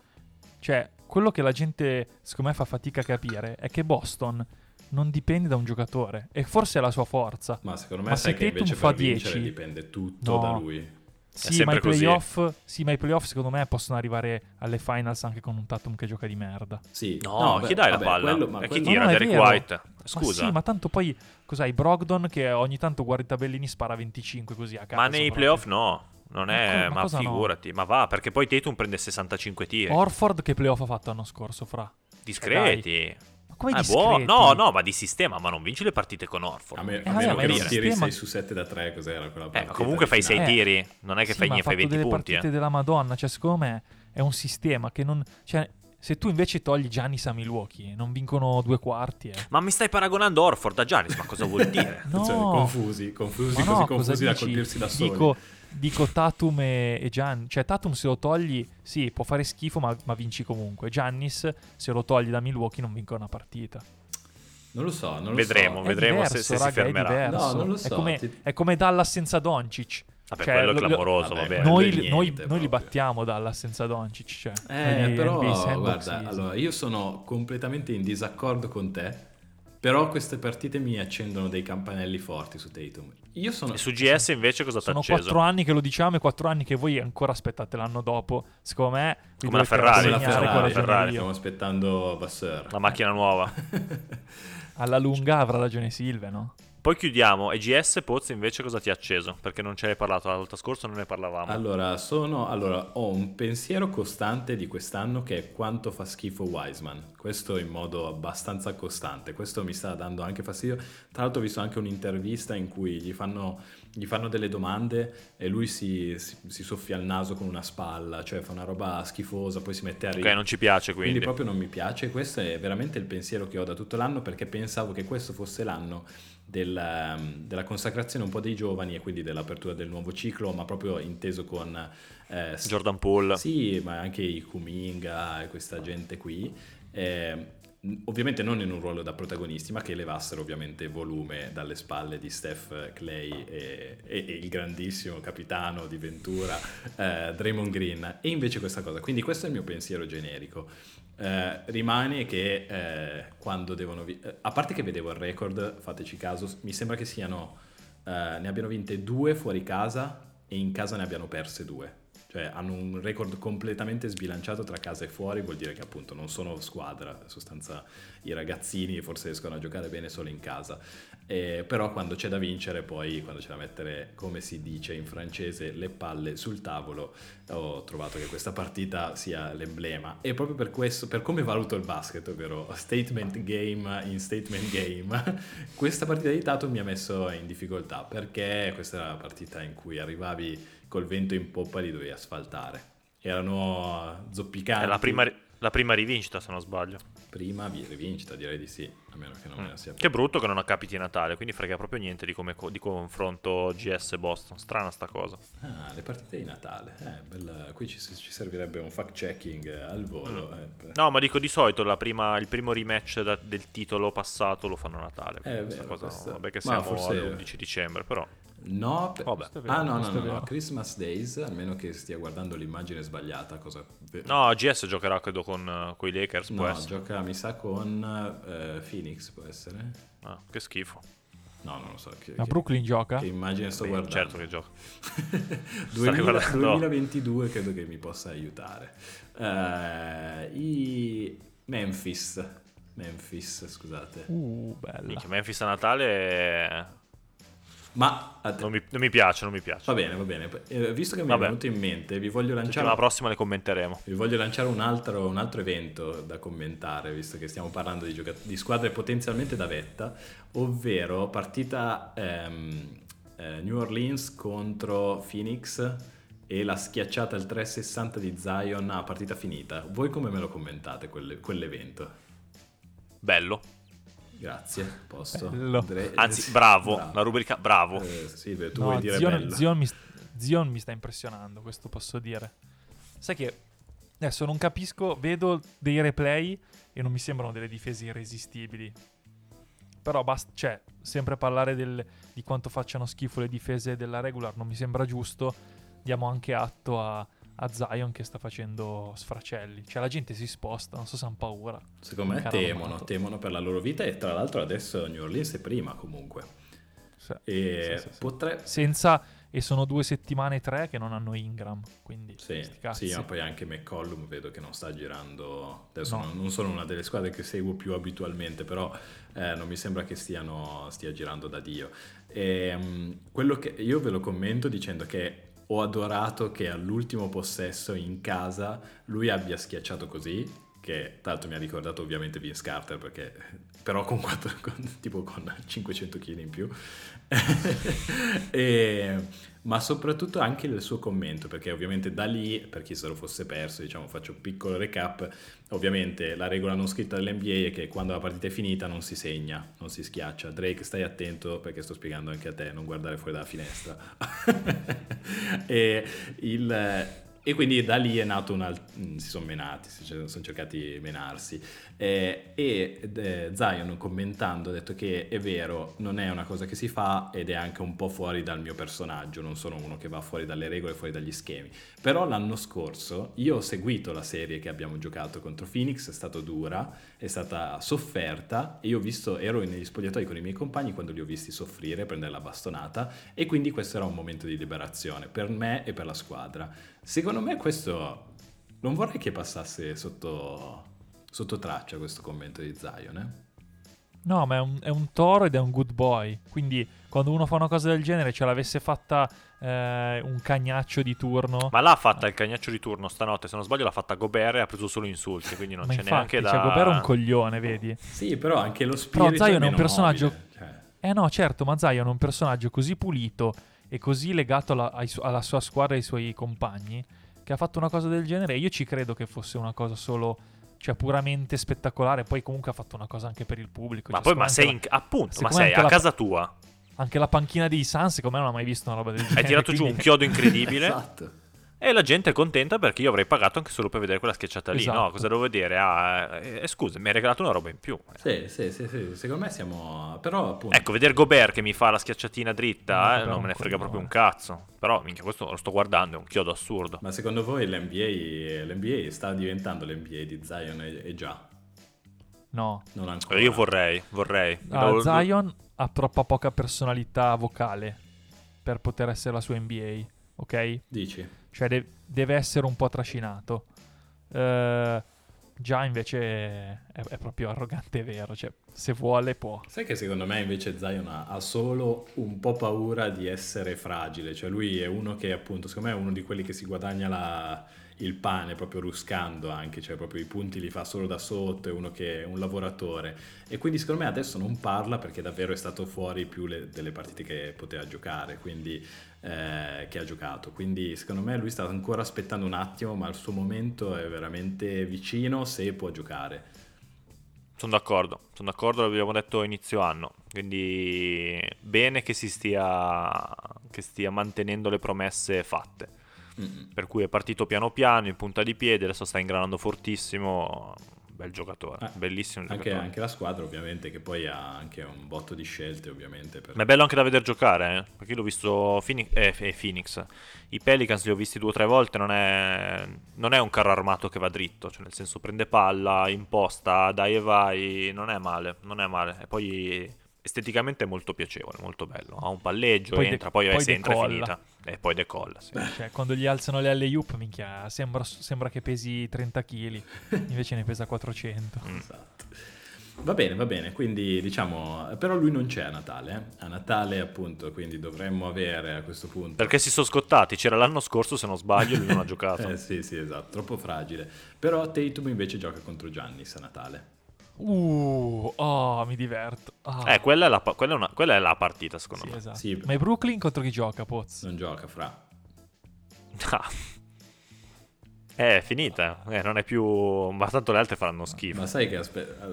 Cioè, quello che la gente, secondo me, fa fatica a capire è che Boston non dipende da un giocatore. E forse è la sua forza. Ma secondo me Ma sai se che Tatum invece fa per vincere 10, dipende tutto no. da lui. Sì ma, i così. playoff, sì, ma i playoff, secondo me, possono arrivare alle finals anche con un Tatum che gioca di merda. Sì. No, beh, chi dai la vabbè, palla? quello- ma e chi quello- No, tira? no, Derek vero. White. Scusa. Ma sì, ma tanto poi, cos'hai? Brogdon che ogni tanto guarda i tabellini spara 25 così a caso. Ma nei playoff no. Non Ma è, ma ma, cosa no? figurati. Ma va, perché poi Tatum prende 65 tiri. Orford che playoff ha fatto l'anno scorso, fra. discreti. Ma come Ah, buono. No, no, ma di sistema, ma non vinci le partite con Orford. A, me- Eh, a meno ma che non tiri sistema- 6 su 7 da 3, cos'era quella Eh, partita? ma comunque fai 6 finale? Eh. tiri. Non è che Sì, fai, ma fai fatto 20 delle punti. partite eh. della Madonna, cioè secondo me è un sistema che non... Cioè, se tu invece togli Giannis a Milwaukee, non vincono due quarti, eh. Ma mi stai paragonando Orford a Giannis? Ma cosa vuol dire? No, Cioè, confusi, confusi, Ma così no, confusi da dici? colpirsi da soli. Dico, dico Tatum e, e Gian. Cioè, Tatum se lo togli, sì, può fare schifo, ma, ma vinci comunque. Giannis, se lo togli da Milwaukee, non vincono una partita. Non lo so, non lo Vedremo, so. È vedremo se- diverso, se si raga, è fermerà. diverso. No, non lo È so, come, ti- è come Dallas senza Doncic. Vabbè, Cioè, quello è lo- lo- clamoroso, vabbè, Noi, è noi- niente noi li battiamo Dallas senza Doncic. Cioè, Eh, però, guarda, allora, io sono completamente in disaccordo con te, però queste partite mi accendono dei campanelli forti su Tatum. Io sono... E su GS invece cosa ti ha Sono quattro anni che lo diciamo e quattro anni che voi ancora aspettate l'anno dopo. Secondo me, Come la Ferrari, come la Ferrari, Ferrari. stiamo aspettando Vasseur. La macchina nuova. Alla lunga avrà ragione Silve, no? Poi chiudiamo. E GS Pozzo invece cosa ti ha acceso? Perché non ce l'hai parlato la volta scorsa, non ne parlavamo. Allora, sono, allora, ho un pensiero costante di quest'anno che è quanto fa schifo Wiseman. Questo in modo abbastanza costante. Questo mi sta dando anche fastidio. Tra l'altro ho visto anche un'intervista in cui gli fanno, gli fanno delle domande e lui si, si- si soffia il naso con una spalla, cioè fa una roba schifosa, poi si mette a ok, ridere. non ci piace Quindi quindi. proprio non mi piace, questo è veramente il pensiero che ho da tutto l'anno perché pensavo che questo fosse l'anno del, ehm, della consacrazione un po' dei giovani e quindi dell'apertura del nuovo ciclo, ma proprio inteso con... eh, Jordan Poole. Sì, ma anche i Kuminga e questa gente qui. eh, ovviamente non in un ruolo da protagonisti, ma che levassero ovviamente volume dalle spalle di Steph Clay e, e- e il grandissimo capitano di Ventura, eh, Draymond Green. E invece questa cosa, quindi questo è il mio pensiero generico. Eh, rimane che eh, quando devono... vi- eh, a parte che vedevo il record, fateci caso, mi sembra che siano... eh, ne abbiano vinte due fuori casa e in casa ne abbiano perse due. Cioè hanno un record completamente sbilanciato tra casa e fuori, vuol dire che appunto non sono squadra, in sostanza i ragazzini forse riescono a giocare bene solo in casa. Eh, però quando c'è da vincere, poi quando c'è da mettere, come si dice in francese, le palle sul tavolo, ho trovato che questa partita sia l'emblema. E proprio per questo, per come valuto il basket, ovvero statement game in statement game, questa partita di Tatum mi ha messo in difficoltà perché questa era la partita in cui arrivavi col vento in poppa e li dovevi asfaltare. Erano zoppicanti. È la prima, la prima rivincita, se non sbaglio. Prima vi- rivincita, direi di sì, a meno che non Mm. sia Che brutto che non capiti Natale, quindi frega proprio niente di, come co- di confronto GS Boston. Strana sta cosa. Ah, le partite di Natale. Eh, bella- Qui ci, ci servirebbe un fact checking eh, al volo. eh, per- Mm. No, ma dico di solito la prima- il primo rematch da- del titolo passato lo fanno a Natale. Eh, è questa vero, cosa, questo- vabbè che siamo forse- all'11 dicembre, però. No, per- vero, ah no, no, no, no. Christmas Days, almeno che stia guardando l'immagine sbagliata, cosa... No, GS giocherà credo con i Lakers, può No, essere. gioca mi sa con eh, Phoenix, può essere? Ah, che schifo. No, non lo so. Che, Ma che- Brooklyn gioca? che immagine sto Sì, guardando? certo che gioca. 2000 guardando. 2022 credo che mi possa aiutare. Eh, I Memphis. Memphis, scusate. Uh, bella. Minchia, Memphis a Natale è... Ma Non mi, non mi piace, non mi piace. va bene, va bene. Eh, visto che mi Vabbè. è venuto in mente, vi voglio lanciare Settimana prossima le commenteremo. Vi voglio lanciare un altro, un altro evento da commentare, visto che stiamo parlando di, gioca- di squadre potenzialmente da vetta, ovvero partita ehm, eh, New Orleans contro Phoenix e la schiacciata al 360 di Zion a partita finita. Voi come me lo commentate quelle- quell'evento? Bello. Grazie, posso. Bello. Andre- Anzi, bravo. La rubrica bravo. Eh, sì, beh, tu No, vuoi dire Zion. Zion mi, Zion mi sta impressionando, questo posso dire. Sai che adesso non capisco, vedo dei replay e non mi sembrano delle difese irresistibili. Però basta, cioè, sempre parlare del- di quanto facciano schifo le difese della regular non mi sembra giusto. Diamo anche atto a, a Zion che sta facendo sfracelli. Cioè la gente si sposta, non so se hanno paura. Secondo me temono, amato. temono per la loro vita e tra l'altro adesso New Orleans è prima comunque. Sì, E sì, sì, potre- Senza, e sono due settimane e tre che non hanno Ingram. Quindi, Sì, sì, ma poi anche McCollum vedo che non sta girando. Adesso No. non, non sono una delle squadre che seguo più abitualmente, però eh, non mi sembra che stiano, stia girando da Dio. Ehm, quello che io ve lo commento dicendo che ho adorato che all'ultimo possesso in casa lui abbia schiacciato così, che l'altro mi ha ricordato ovviamente Vince Carter, perché, però con, quattro, con- tipo con 500 kg in più. E- ma soprattutto anche il suo commento, perché ovviamente da lì, per chi se lo fosse perso, diciamo, faccio un piccolo recap, ovviamente la regola non scritta dell'NBA è che quando la partita è finita non si segna, non si schiaccia. Drake, stai attento perché sto spiegando anche a te, non guardare fuori dalla finestra. e, il- e quindi da lì è nato un alt- mm, si sono menati, si sono cercati di menarsi. Eh, e eh, Zion commentando ha detto che è vero, non è una cosa che si fa ed è anche un po' fuori dal mio personaggio, non sono uno che va fuori dalle regole, fuori dagli schemi. Però l'anno scorso io ho seguito la serie che abbiamo giocato contro Phoenix, è stata dura, è stata sofferta e io ho visto, ero negli spogliatoi con i miei compagni quando li ho visti soffrire, prendere la bastonata e quindi questo era un momento di liberazione per me e per la squadra. Secondo me questo non vorrei che passasse sotto, sotto traccia questo commento di Zion, eh? No, ma è un, è un toro ed è un good boy. Quindi quando uno fa una cosa del genere, ce l'avesse fatta eh, un cagnaccio di turno. Ma l'ha fatta il cagnaccio di turno stanotte, se non sbaglio l'ha fatta Gobert e ha preso solo insulti, quindi non Ma c'è infatti, neanche da... cioè, Gobert è un coglione, vedi? Sì, però anche lo spirito Zion è un personaggio- mobile, cioè. Eh no, certo, ma Zion è un personaggio così pulito e così legato alla, ai alla sua squadra e ai suoi compagni che ha fatto una cosa del genere. Io ci credo che fosse una cosa solo, cioè puramente spettacolare. Poi comunque ha fatto una cosa anche per il pubblico. Ma Cioè, poi, ma sei in... appunto, ma sei a la- casa tua, anche, la, panchina dei Suns, secondo me non ha mai visto una roba del genere. hai tirato giù un quindi- chiodo incredibile Esatto. E la gente è contenta perché io avrei pagato anche solo per vedere quella schiacciata lì. Esatto. No, cosa devo vedere? Ah, eh, eh, scusa, mi hai regalato una roba in più. Sì, sì, sì, sì, secondo me siamo... Però appunto... Ecco, vedere Gobert che mi fa la schiacciatina No, dritta, eh, però non me ne frega proprio un cazzo. Però, minchia, questo lo sto guardando, è un chiodo assurdo. Ma secondo voi l'NBA, l'NBA sta diventando l'NBA di Zion e, e già? No. Non ancora. Eh, Io vorrei, vorrei. Ah, Lo- Zion ha troppa poca personalità vocale per poter essere la sua NBA, ok? Dici? Cioè de- deve essere un po' trascinato. Eh, già invece è, è proprio arrogante e vero, cioè se vuole può. Sai che secondo me invece Zion ha, ha solo un po' paura di essere fragile, cioè lui è uno che appunto, secondo me è uno di quelli che si guadagna la- il pane proprio ruscando anche, cioè proprio i punti li fa solo da sotto, è uno che è un lavoratore e quindi secondo me adesso non parla perché davvero è stato fuori più le- delle partite che poteva giocare, quindi eh, che ha giocato, quindi secondo me lui sta ancora aspettando un attimo, ma il suo momento è veramente vicino se può giocare. Sono d'accordo, sono d'accordo, l'abbiamo detto inizio anno. Quindi bene che si stia, che stia mantenendo le promesse fatte. Per cui è partito piano piano, in punta di piede, adesso sta ingranando fortissimo. Bel giocatore, Eh, bellissimo Anche, giocatore. anche la squadra ovviamente che poi ha anche un botto di scelte ovviamente. Per... Ma è bello anche da vedere giocare, eh? perché io l'ho visto Phoenix, eh, eh, Phoenix. I Pelicans li ho visti due o tre volte, non è, non è un carro armato che va dritto, cioè nel senso prende palla, imposta, dai e vai, non è male, non è male. E poi esteticamente è molto piacevole, molto bello. Ha un palleggio, Poi de- entra, poi, poi se entra è finita. E poi decolla, sì. Cioè, quando gli alzano le alle Yup, minchia, sembra, sembra che pesi 30 kg, invece ne pesa 400. Mm. Esatto. Va bene, va bene, quindi diciamo, però lui non c'è a Natale, eh? a Natale appunto, quindi dovremmo avere a questo punto... Perché si sono scottati, c'era l'anno scorso se non sbaglio, lui non ha giocato. eh sì, sì, esatto, troppo fragile. Però Tatum invece gioca contro Giannis a Natale. Uh, oh, mi diverto. Ah. Eh, quella è, la, quella, è una, quella è la partita secondo Sì, me. esatto. Sì. Ma i Brooklyn contro chi gioca, Poz? Non gioca fra. Ah. Eh, è finita, eh, non è più... Ma tanto le altre faranno schifo. Ma sai che aspetta,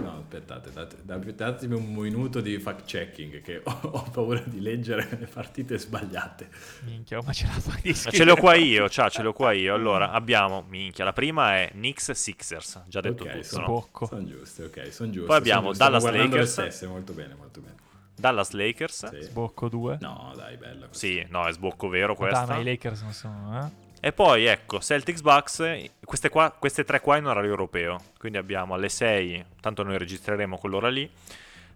no, aspettate, date- date- datemi un minuto di fact checking che ho, ho paura di leggere le partite sbagliate. Minchia, ma ce la fai di Ma scrivere? ce l'ho qua io, ciao, ce l'ho qua io. Allora, abbiamo, minchia, la prima è Knicks Sixers, già detto Ok, tutto, sono, no? Sono giuste, ok, sono giuste. Poi abbiamo giuste. Dallas Lakers. stesse, molto bene, molto bene. Dallas Lakers. Sì. Sbocco 2. No, dai, bella questa. Sì, no, è sbocco vero Dai, questa. ma i Lakers non sono, eh? E poi ecco, Celtics Bucks, queste, qua, queste tre qua in orario europeo. Quindi abbiamo alle 6, tanto noi registreremo quell'ora lì.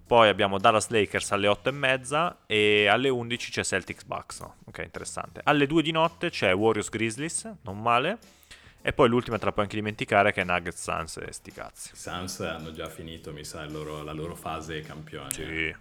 Poi abbiamo Dallas Lakers alle 8 e mezza e alle 11 c'è Celtics Bucks. no? Ok, interessante. Alle 2 di notte c'è Warriors Grizzlies, non male. E poi l'ultima te la puoi anche dimenticare che è Nuggets Suns e sti cazzi. Suns hanno già finito, mi sa, loro- la loro fase campione. Sì,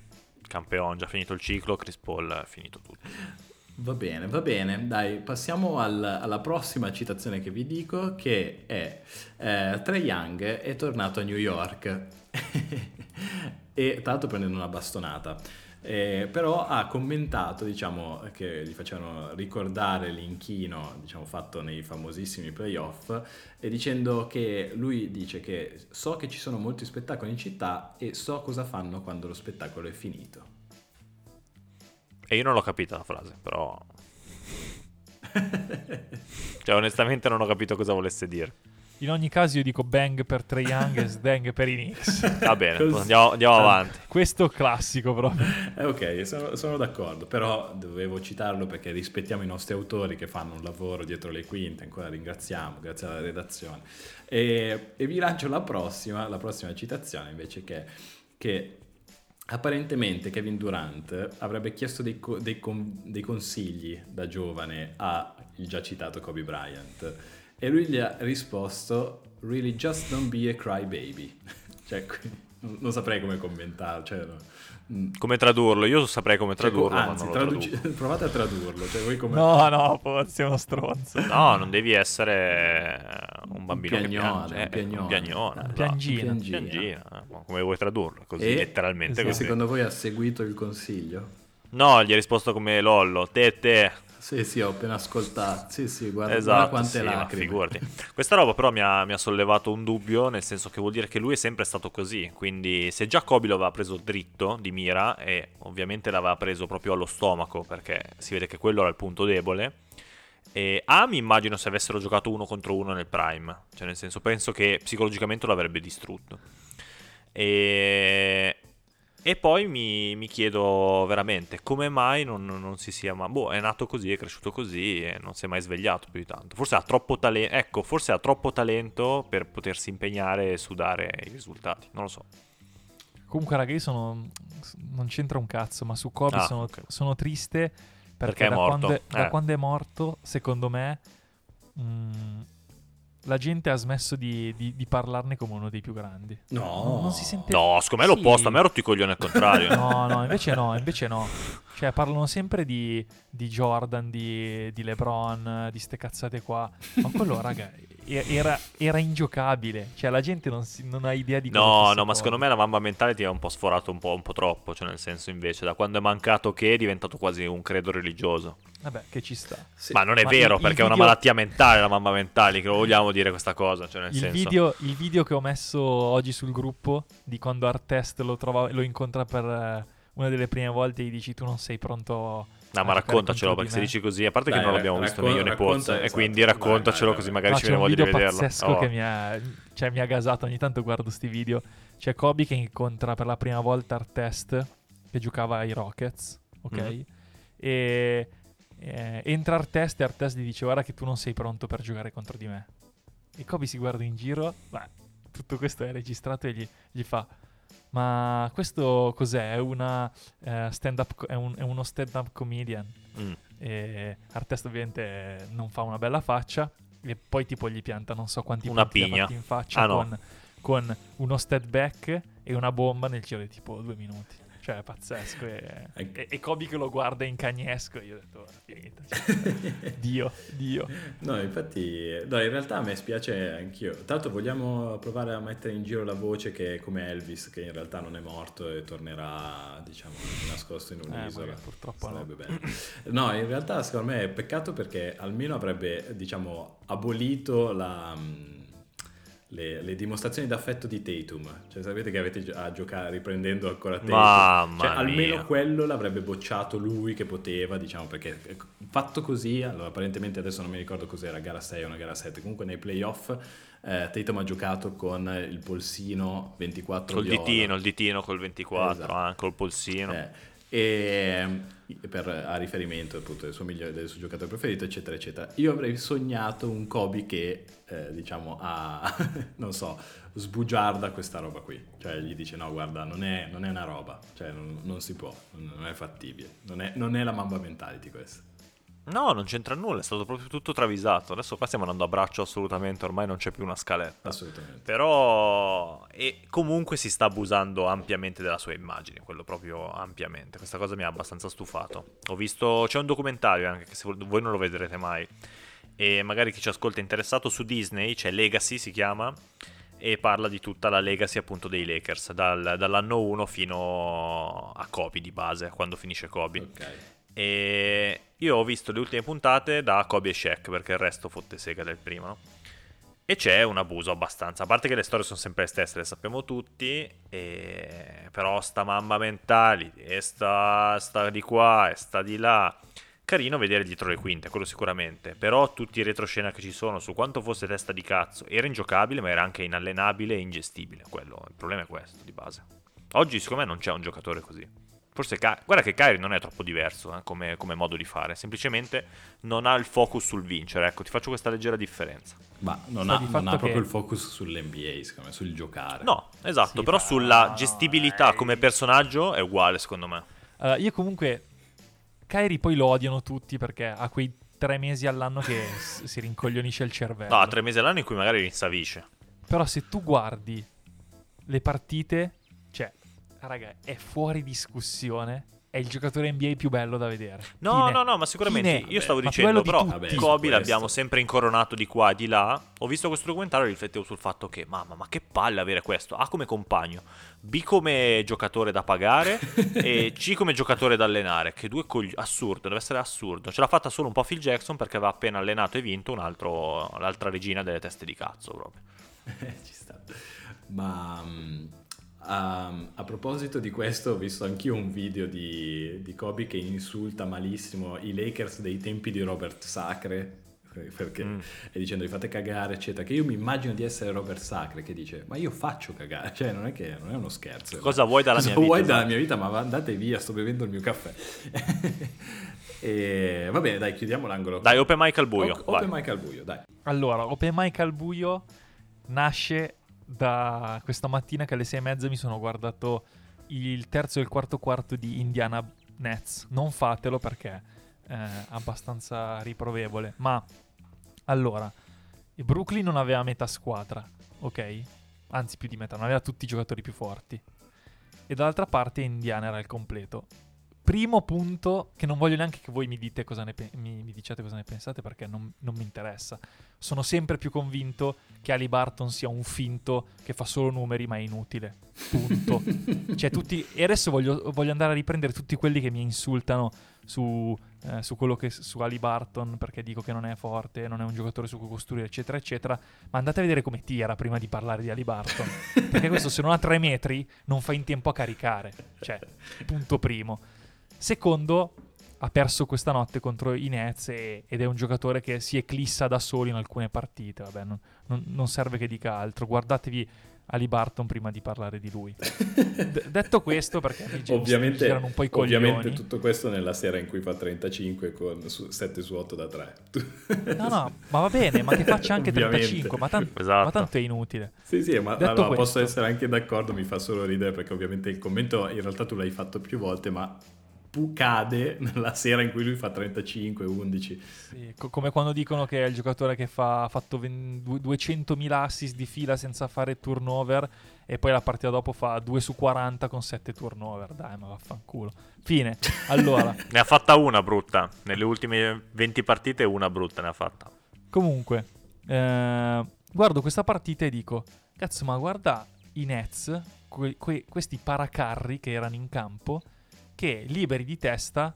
campione, già finito il ciclo, Chris Paul è finito tutto. Va bene, va bene. Dai, passiamo al- alla prossima citazione che vi dico, che è eh, Trae Young è tornato a New York e tra l'altro prendendo una bastonata. Eh, però ha commentato, diciamo, che gli facevano ricordare l'inchino, diciamo, fatto nei famosissimi playoff, e dicendo che lui dice che so che ci sono molti spettacoli in città e so cosa fanno quando lo spettacolo è finito. E io non l'ho capita la frase, però... cioè, onestamente non ho capito cosa volesse dire. In ogni caso io dico bang per Trae Young e sdang per i Knicks. Va bene, andiamo, andiamo avanti. Questo classico proprio. Eh, ok, sono, sono d'accordo, però dovevo citarlo perché rispettiamo i nostri autori che fanno un lavoro dietro le quinte, ancora ringraziamo, grazie alla redazione. E, e vi lancio la prossima, la prossima citazione invece che, che apparentemente Kevin Durant avrebbe chiesto dei, co- dei con- dei consigli da giovane al già citato Kobe Bryant e lui gli ha risposto really just don't be a crybaby. cioè, non, non saprei come commentarlo, cioè, no. Mm. Come tradurlo? Io saprei come Cioè, tradurlo, ma anzi, traduci- provate a tradurlo. Cioè, voi come... No, no, Poz, sei uno stronzo. No, non devi essere eh, un bambino Un piagnone, che piange. un eh, piagnone. un piagnone. Esatto. Piangino, eh, come vuoi tradurlo? Così, E- letteralmente esatto. Così. secondo voi ha seguito il consiglio? No, gli ha risposto come Lollo, te, te. Sì, sì, ho appena ascoltato. Sì, sì, guarda, guarda Esatto, quante sì, lacrime. figurati. Questa roba però mi ha, mi ha sollevato un dubbio, nel senso che vuol dire che lui è sempre stato così, quindi se già lo aveva preso dritto di mira e ovviamente l'aveva preso proprio allo stomaco perché si vede che quello era il punto debole, e A mi immagino se avessero giocato uno contro uno nel prime, cioè nel senso penso che psicologicamente lo avrebbe distrutto. E... E poi mi, mi chiedo veramente come mai non, non si sia. Ma boh, è nato così, è cresciuto così e non si è mai svegliato più di tanto. Forse ha troppo talento. Ecco, forse ha troppo talento per potersi impegnare e sudare i risultati. Non lo so. Comunque, raga, io sono. Non c'entra un cazzo, ma su Kobe Ah, sono, ok. sono triste perché, Perché è da, morto. Quando è, da Eh. quando è morto, secondo me, mm, la gente ha smesso di, di- di parlarne come uno dei più grandi. No. Non, si sente. No, secondo me è Sì. l'opposto. A me ha rotto i coglioni al contrario. No, no, invece no, invece no. Cioè, parlano sempre di, di Jordan, di, di LeBron, di ste cazzate qua. Ma quello, raga, era, era ingiocabile. Cioè, la gente non, si- non ha idea di cosa No, no, ma Kobe. secondo me la mamba mentale ti ha un po' sforato un po', un po' troppo. Cioè, nel senso, invece, da quando è mancato che è diventato quasi un credo religioso. Vabbè, che ci sta. Sì. Ma non è Ma vero, il- il perché è una video- malattia mentale la mamma mentale, che lo vogliamo dire questa cosa, cioè nel Il senso... video, il video che ho messo oggi sul gruppo di quando Artest lo, trova, lo incontra per eh, una delle prime volte e gli dici tu non sei pronto No, ma raccontacelo, perché se dici così, a parte Dai, che non l'abbiamo visto raccon- io racconta, Pozzo, e esatto. quindi raccontacelo così magari No, ci viene voglia di vederlo. pazzesco Oh. che mi ha, cioè, mi ha gasato, ogni tanto guardo sti video. C'è Kobe che incontra per la prima volta Artest, che giocava ai Rockets, ok? Mhm. E eh, entra Artest e Artest gli dice guarda che tu non sei pronto per giocare contro di me. E Kobe si guarda in giro, ma tutto questo è registrato e gli, gli fa ma questo cos'è? È, una, eh, stand-up co- è, un- è uno stand-up comedian. Mm. E Artest ovviamente non fa una bella faccia e poi tipo gli pianta non so quanti Una pigna. in faccia Ah, no. con, con uno step back e una bomba nel giro di tipo due minuti. Cioè, è pazzesco. E, e, e Kobe che lo guarda in cagnesco. Io ho detto, finita. Cioè, Dio, Dio. No, infatti, no, in realtà a me spiace anch'io. L'altro vogliamo provare a mettere in giro la voce che è come Elvis, che in realtà non è morto e tornerà, diciamo, nascosto in un'isola. Eh, purtroppo Sarebbe no. bello. No, in realtà secondo me è peccato perché almeno avrebbe, diciamo, abolito la le, le, dimostrazioni d'affetto di Tatum. Cioè, sapete che avete a giocare riprendendo ancora Tatum. Mamma cioè, almeno mia. quello l'avrebbe bocciato lui che poteva, diciamo, perché fatto così, allora apparentemente adesso non mi ricordo cos'era, gara 6 o una gara 7, comunque nei playoff eh, Tatum ha giocato con il polsino 24 Col viola. ditino, il ditino col 24, Esatto. anche col polsino. Eh, e per, a riferimento appunto del suo, migliore, del suo giocatore preferito, eccetera, eccetera. Io avrei sognato un Kobe che, eh, diciamo, ha, non so, sbugiarda questa roba qui. Cioè gli dice no, guarda, non è, non è una roba, cioè non, non si può, non è fattibile, non è, non è la mamba mentality questa. No, non c'entra nulla, è stato proprio tutto travisato. Adesso qua stiamo andando a braccio assolutamente, ormai non c'è più una scaletta. Assolutamente. Però e comunque si sta abusando ampiamente della sua immagine, quello proprio ampiamente. Questa cosa mi ha abbastanza stufato. Ho visto c'è un documentario anche che se voi non lo vedrete mai e magari chi ci ascolta è interessato su Disney, c'è Legacy si chiama e parla di tutta la legacy appunto dei Lakers dal- dall'anno 1 fino a Kobe di base, quando finisce Kobe. Ok. E io ho visto le ultime puntate da Kobe e Shaq perché il resto fotte sega del primo, no? E c'è un abuso abbastanza. A parte che le storie sono sempre le stesse, le sappiamo tutti. E... Però sta mamma mentali, e sta, sta di qua, e sta di là. Carino vedere dietro le quinte, quello sicuramente. Però tutti i retroscena che ci sono su quanto fosse testa di cazzo era ingiocabile, ma era anche inallenabile e ingestibile. Quello, il problema è questo di base. Oggi, secondo me, non c'è un giocatore così. Forse, Ka- guarda che Kyrie non è troppo diverso eh, come, come modo di fare, semplicemente non ha il focus sul vincere. Ecco, ti faccio questa leggera differenza. Ma non ha, non ha proprio che- il focus sull'NBA, secondo me, sul giocare. No, esatto, Sì, però ma- sulla gestibilità come personaggio è uguale, secondo me. Allora, io comunque Kairi poi lo odiano tutti perché ha quei tre mesi all'anno che s- si rincoglionisce il cervello. No, tre mesi all'anno in cui magari rinsavisce. Però se tu guardi le partite, raga, è fuori discussione. È il giocatore NBA più bello da vedere. No, Fine. no, no, ma sicuramente Fine. io stavo Ma più dicendo, di però su Kobe l'abbiamo sempre incoronato di qua e di là. Ho visto questo documentario e riflettevo sul fatto che, mamma, ma che palle avere questo. A come compagno, B come giocatore da pagare e C come giocatore da allenare. Che due cogli... Assurdo, deve essere assurdo. Ce l'ha fatta solo un po' Phil Jackson perché aveva appena allenato e vinto un altro, l'altra regina delle teste di cazzo proprio. Ci sta. Ma mm, a, a proposito di questo, ho visto anch'io un video di, di Kobe che insulta malissimo i Lakers dei tempi di Robert Sacre. Perché Mm. e dicendo vi fate cagare, eccetera. Che io mi immagino di essere Robert Sacre che dice: Ma io faccio cagare, cioè non è che non è uno scherzo. Cosa vuoi dalla Cosa mia vita, vuoi dalla esatto. mia vita? Ma andate via, sto bevendo il mio caffè. e va bene, dai, chiudiamo l'angolo. Dai, open mic al buio. O-. Open mic al buio, dai. Allora, Open Mic al buio nasce da questa mattina che alle sei e mezza mi sono guardato il terzo e il quarto quarto di Indiana Nets. Non fatelo perché è abbastanza riprovevole. Ma allora, Brooklyn non aveva metà squadra, ok? Anzi, più di metà, non aveva tutti i giocatori più forti. E dall'altra parte Indiana era il completo. Primo punto, che non voglio neanche che voi mi, dite cosa ne pe- mi, mi diciate cosa ne pensate perché non, non mi interessa. Sono sempre più convinto che Ali Barton sia un finto che fa solo numeri ma è inutile. Punto. cioè, tutti. E adesso voglio, voglio andare a riprendere tutti quelli che mi insultano su, eh, su quello che su Ali Barton perché dico che non è forte, non è un giocatore su cui costruire, eccetera, eccetera. Ma andate a vedere come tira prima di parlare di Ali Barton. perché questo, se non ha tre metri, non fa in tempo a caricare. Cioè, punto primo. Secondo, ha perso questa notte contro i Nets e- ed è un giocatore che si eclissa da solo in alcune partite. Vabbè, non, non- non serve che dica altro. Guardatevi Ali Barton prima di parlare di lui. D- detto questo, perché ovviamente, girano un po' i coglioni. ovviamente tutto questo nella sera in cui fa 35 con su, 7 su 8 da 3. No, no, ma va bene, ma che faccia anche Ovviamente. 35, ma, tan- Esatto. ma tanto è inutile. Sì, sì, ma Detto allora, questo- posso essere anche d'accordo, mi fa solo ridere perché ovviamente il commento in realtà tu l'hai fatto più volte, ma cade nella sera in cui lui fa 35, 11. Sì, co- come quando dicono che è il giocatore che fa, ha fatto ven- du- 200.000 assist di fila senza fare turnover e poi la partita dopo fa 2 su 40 con 7 turnover. Dai, ma vaffanculo. Fine. Allora, Ne ha fatta una brutta. Nelle ultime 20 partite una brutta ne ha fatta. comunque, eh, guardo questa partita e dico, cazzo, ma guarda i Nets, que- que- questi paracarri che erano in campo, che liberi di testa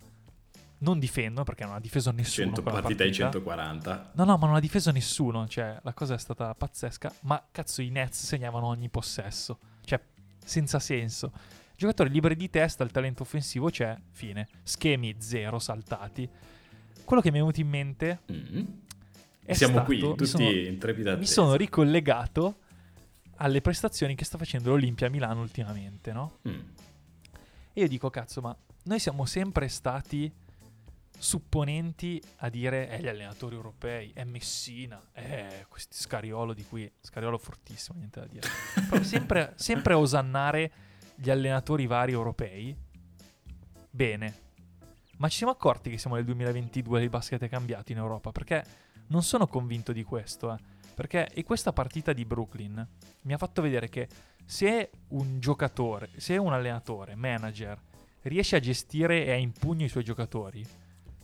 non difendono perché non ha difeso nessuno. 100 quella partita ai partita. 140. No, no, ma non ha difeso nessuno. Cioè, la cosa è stata pazzesca. Ma cazzo, i Nets segnavano ogni possesso. Cioè, senza senso. Giocatori liberi di testa, il talento offensivo c'è, fine. Schemi zero saltati. Quello che mi è venuto in mente Mm. è Siamo stato, qui, tutti sono- in trepida mi sono ricollegato alle prestazioni che sta facendo l'Olimpia Milano ultimamente, no? Mm. E io dico, cazzo, ma noi siamo sempre stati supponenti a dire, eh, gli allenatori europei, è Messina, eh, questi Scariolo di qui, Scariolo fortissimo, niente da dire. Però sempre, sempre a osannare gli allenatori vari europei. Bene. Ma ci siamo accorti che siamo nel 2022 e il basket è cambiato in Europa? Perché non sono convinto di questo, eh. Perché e questa partita di Brooklyn mi ha fatto vedere che se un giocatore, se un allenatore, manager, riesce a gestire e a impugno i suoi giocatori,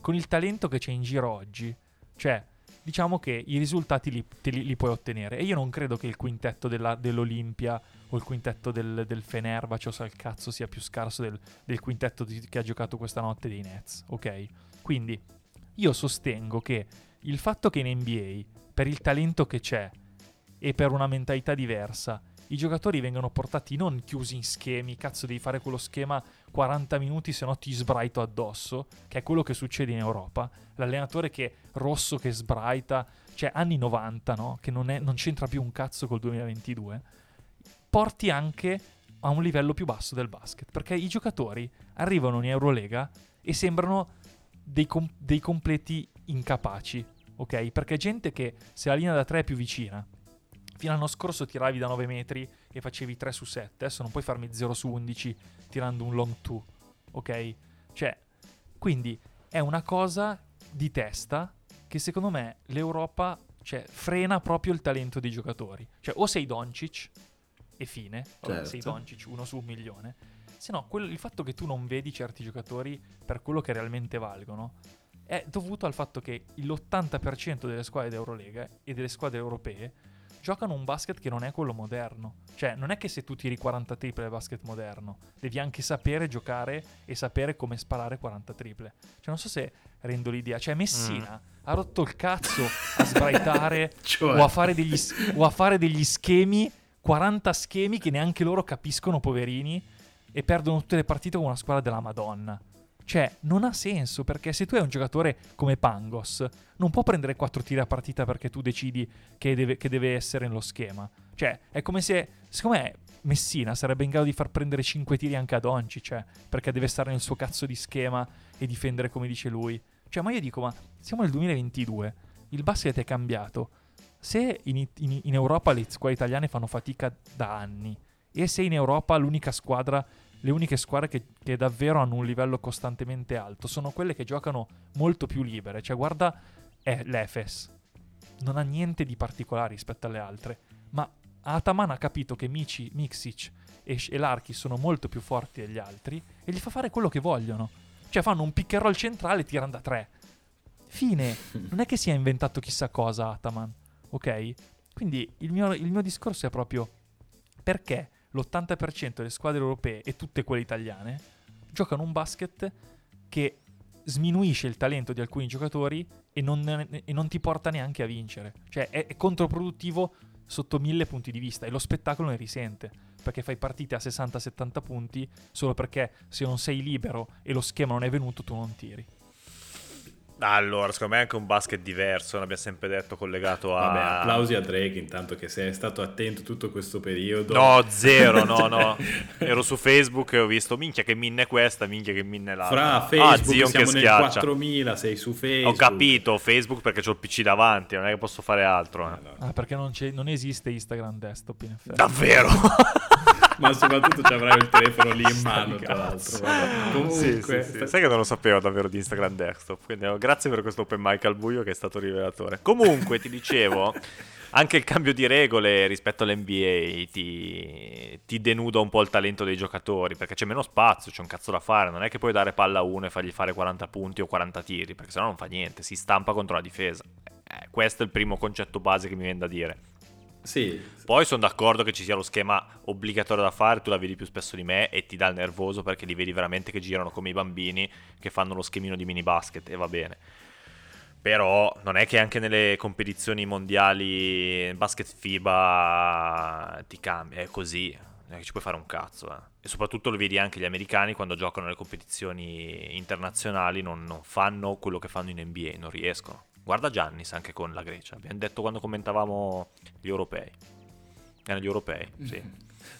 con il talento che c'è in giro oggi, cioè, diciamo che i risultati li, li, li puoi ottenere. E io non credo che il quintetto della- dell'Olimpia o il quintetto del, del Fenerbahce o sa il cazzo sia più scarso del, del quintetto di- che ha giocato questa notte dei Nets, ok? Quindi io sostengo che il fatto che in NBA, per il talento che c'è e per una mentalità diversa, i giocatori vengono portati non chiusi in schemi, cazzo devi fare quello schema 40 minuti se no ti sbraito addosso, che è quello che succede in Europa. L'allenatore che rosso che sbraita, cioè anni 90, no? Che non, è- non c'entra più un cazzo col 2022, porti anche a un livello più basso del basket, perché i giocatori arrivano in Eurolega e sembrano dei, com- dei completi incapaci, ok? Perché gente che se la linea da 3 è più vicina, fino all'anno scorso tiravi da 9 metri e facevi 3 su 7, adesso non puoi farmi 0 su 11 tirando un long 2, ok? Cioè, quindi è una cosa di testa che secondo me l'Europa cioè, frena proprio il talento dei giocatori. Cioè, o sei Doncic e fine, Certo. sei Doncic uno su un milione, se no quel- il fatto che tu non vedi certi giocatori per quello che realmente valgono è dovuto al fatto che l'80% delle squadre d'Eurolega e delle squadre europee giocano un basket che non è quello moderno. Cioè, non è che se tu tiri 40 triple è basket moderno, devi anche sapere giocare e sapere come sparare 40 triple. Cioè, non so se rendo l'idea. Cioè, Messina ha rotto il cazzo a sbraitare Cioè, o, a fare degli, o a fare degli schemi, 40 schemi che neanche loro capiscono, poverini, e perdono tutte le partite con una squadra della Madonna. Cioè, non ha senso perché se tu hai un giocatore come Pangos, non può prendere 4 tiri a partita perché tu decidi che deve, che deve essere nello schema. Cioè, è come se, secondo me, Messina sarebbe in grado di far prendere 5 tiri anche a Donci, cioè, perché deve stare nel suo cazzo di schema e difendere come dice lui. Cioè, ma io dico, ma siamo nel 2022, il basket è cambiato. Se in, in- in Europa le squadre italiane fanno fatica da anni e se in Europa l'unica squadra, le uniche squadre che, che davvero hanno un livello costantemente alto sono quelle che giocano molto più libere. Cioè, guarda è l'Efes. Non ha niente di particolare rispetto alle altre. Ma Ataman ha capito che Mici, Mixic e, e Larchi sono molto più forti degli altri e gli fa fare quello che vogliono. Cioè fanno un pick and roll centrale e tirano da tre. Fine. Non è che si è inventato chissà cosa Ataman. Ok? Quindi il mio, il mio discorso è proprio perché l'80% delle squadre europee e tutte quelle italiane giocano un basket che sminuisce il talento di alcuni giocatori e non, e non ti porta neanche a vincere. Cioè è, è controproduttivo sotto mille punti di vista e lo spettacolo ne risente. Perché fai partite a 60-70 punti solo perché se non sei libero e lo schema non è venuto tu non tiri. Allora, secondo me è anche un basket diverso, l'abbiamo sempre detto, collegato a... Vabbè, applausi a Drake intanto che sei stato attento tutto questo periodo. No, zero, no, no. Ero su Facebook e ho visto, minchia che minna è questa, minchia che minna è l'altra. Fra ah, Facebook Zion siamo che nel schiaccia. 4000, sei su Facebook. Ho capito, Facebook perché ho il PC davanti, non è che posso fare altro. eh. Ah, perché non, c'è- non esiste Instagram desktop in effetti. Davvero? ma soprattutto ci avrai il telefono lì in mano, tra l'altro. Comunque, Sì, sì, sì. Sai che non lo sapevo davvero di Instagram desktop, quindi oh, grazie per questo open mic al buio che è stato rivelatore. Comunque, ti dicevo, anche il cambio di regole rispetto all'NBA ti, ti denuda un po' il talento dei giocatori, perché c'è meno spazio, c'è un cazzo da fare, non è che puoi dare palla a uno e fargli fare 40 punti o 40 tiri, perché sennò non fa niente, si stampa contro la difesa. Eh, questo è il primo concetto base che mi viene da dire. Sì, Poi sono d'accordo che ci sia lo schema obbligatorio da fare, tu la vedi più spesso di me e ti dà il nervoso perché li vedi veramente che girano come i bambini che fanno lo schemino di mini basket e va bene. Però non è che anche nelle competizioni mondiali basket FIBA ti cambia, è così, non è che ci puoi fare un cazzo. eh. E soprattutto lo vedi anche gli americani quando giocano nelle competizioni internazionali non, non fanno quello che fanno in NBA, non riescono. Guarda Giannis anche con la Grecia, abbiamo detto quando commentavamo gli europei. Erano gli europei, sì.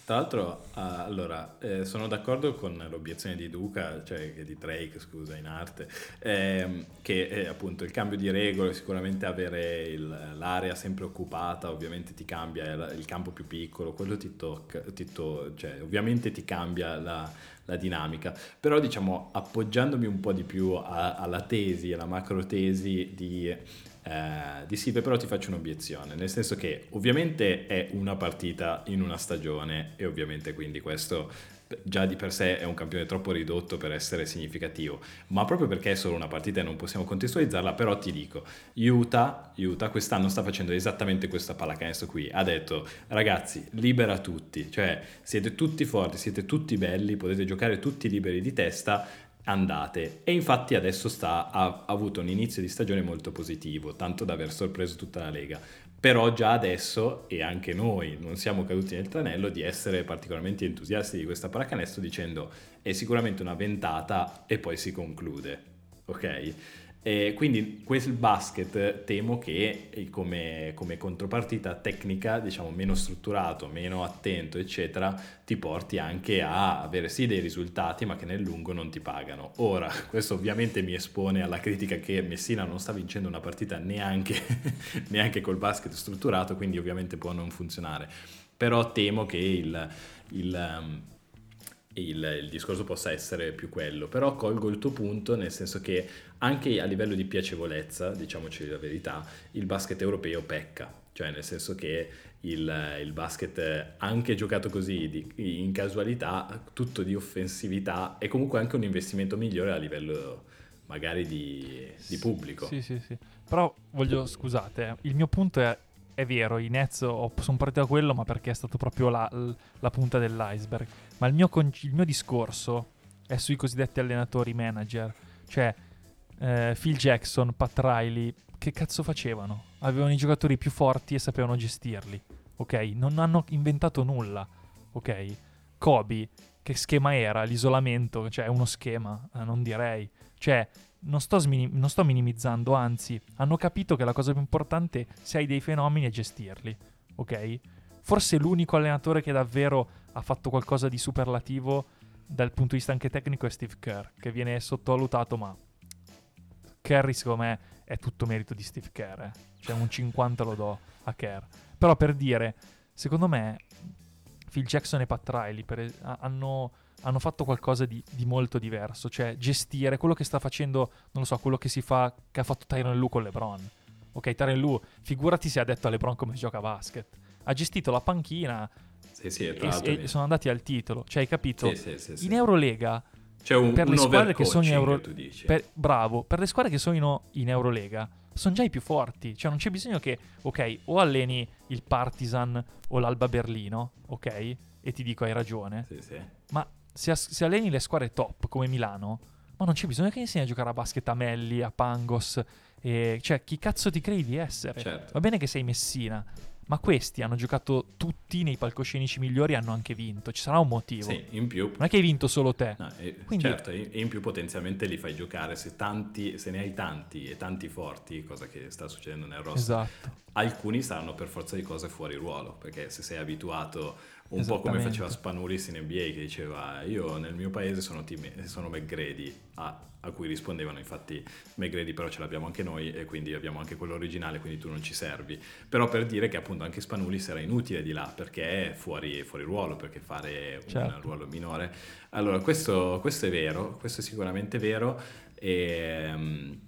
Tra l'altro, ah, allora, eh, sono d'accordo con l'obiezione di Duca, cioè di Drake, scusa, in arte, ehm, che eh, appunto il cambio di regole, sicuramente avere il- l'area sempre occupata, ovviamente ti cambia il, campo più piccolo, quello ti tocca, ti to- cioè, ovviamente ti cambia la, la dinamica, però diciamo appoggiandomi un po' di più a- alla tesi, alla macro tesi di eh, di Silve, però ti faccio un'obiezione, nel senso che ovviamente è una partita in una stagione e ovviamente quindi questo già di per sé è un campione troppo ridotto per essere significativo, ma proprio perché è solo una partita e non possiamo contestualizzarla, però ti dico, Utah, Utah quest'anno sta facendo esattamente questa pallacanestro qui, ha detto ragazzi libera tutti, cioè siete tutti forti, siete tutti belli, potete giocare tutti liberi di testa, andate. E infatti adesso sta, ha, avuto un inizio di stagione molto positivo tanto da aver sorpreso tutta la Lega. Però già adesso e anche noi non siamo caduti nel tranello di essere particolarmente entusiasti di questa pallacanestro dicendo è sicuramente una ventata e poi si conclude ok e quindi quel basket temo che eh, come, come contropartita tecnica, diciamo meno strutturato, meno attento, eccetera, ti porti anche a avere sì dei risultati, ma che nel lungo non ti pagano. Ora, questo ovviamente mi espone alla critica che Messina non sta vincendo una partita neanche, neanche col basket strutturato, quindi ovviamente può non funzionare. Però temo che il, il, um, il, il discorso possa essere più quello, però colgo il tuo punto nel senso che anche a livello di piacevolezza, diciamoci la verità, il basket europeo pecca, cioè nel senso che il, il basket anche giocato così di- in casualità, tutto di offensività è comunque anche un investimento migliore a livello magari di, di pubblico. Sì, sì, sì. Però voglio, scusate, eh, il mio punto è, è vero, i Nets sono partito da quello, ma perché è stato proprio la, la punta dell'iceberg. Ma il mio, con- il mio discorso è sui cosiddetti allenatori manager. Cioè, eh, Phil Jackson, Pat Riley, che cazzo facevano? Avevano i giocatori più forti e sapevano gestirli, ok? Non hanno inventato nulla, ok? Kobe, che schema era? L'isolamento, cioè uno schema, eh, non direi. Cioè, non sto, smini- non sto minimizzando, anzi, hanno capito che la cosa più importante, se hai dei fenomeni, è gestirli, ok? Forse l'unico allenatore che davvero ha fatto qualcosa di superlativo dal punto di vista anche tecnico è Steve Kerr, che viene sottovalutato, ma Kerry secondo me è tutto merito di Steve Kerr, eh. cioè un 50 lo do a Kerr. Però per dire, secondo me Phil Jackson e Pat Riley es- ha- hanno, hanno fatto qualcosa di, di molto diverso, cioè gestire quello che sta facendo, non lo so, quello che si fa, che ha fatto Tyron Lu con LeBron. Ok, Tyron Lu, figurati se ha detto a LeBron come si gioca a basket. Ha gestito la panchina Sì, sì, e, e sono andati al titolo. Cioè, hai capito? Sì, sì. In Eurolega C'è un, per le un squadre che sono in Euro- per- bravo, per le squadre che sono in Eurolega sono già i più forti, cioè non c'è bisogno che, ok, o alleni il Partizan o l'Alba Berlino, ok, e ti dico hai ragione, ma se, se alleni le squadre top come Milano, ma non c'è bisogno che insegni a giocare a basket a Melli, a Pangos, e- cioè chi cazzo ti credi di essere? Certo. Va bene che sei Messina, ma questi hanno giocato tutti nei palcoscenici migliori e hanno anche vinto, ci sarà un motivo. Sì, in più Non è che hai vinto solo te. No, e- Quindi- certo, e in più potenzialmente li fai giocare se, tanti, se ne hai tanti e tanti forti, cosa che sta succedendo nel roster. Esatto. Alcuni saranno per forza di cose fuori ruolo, perché se sei abituato Un po' come faceva Spanulis in NBA che diceva io nel mio paese sono, team, sono McGrady, a, a cui rispondevano infatti McGrady però ce l'abbiamo anche noi e quindi abbiamo anche quello originale, quindi tu non ci servi. Però per dire che appunto anche Spanulis era inutile di là perché è fuori, fuori ruolo, perché fare un Certo. ruolo minore. Allora questo, questo è vero, questo è sicuramente vero e...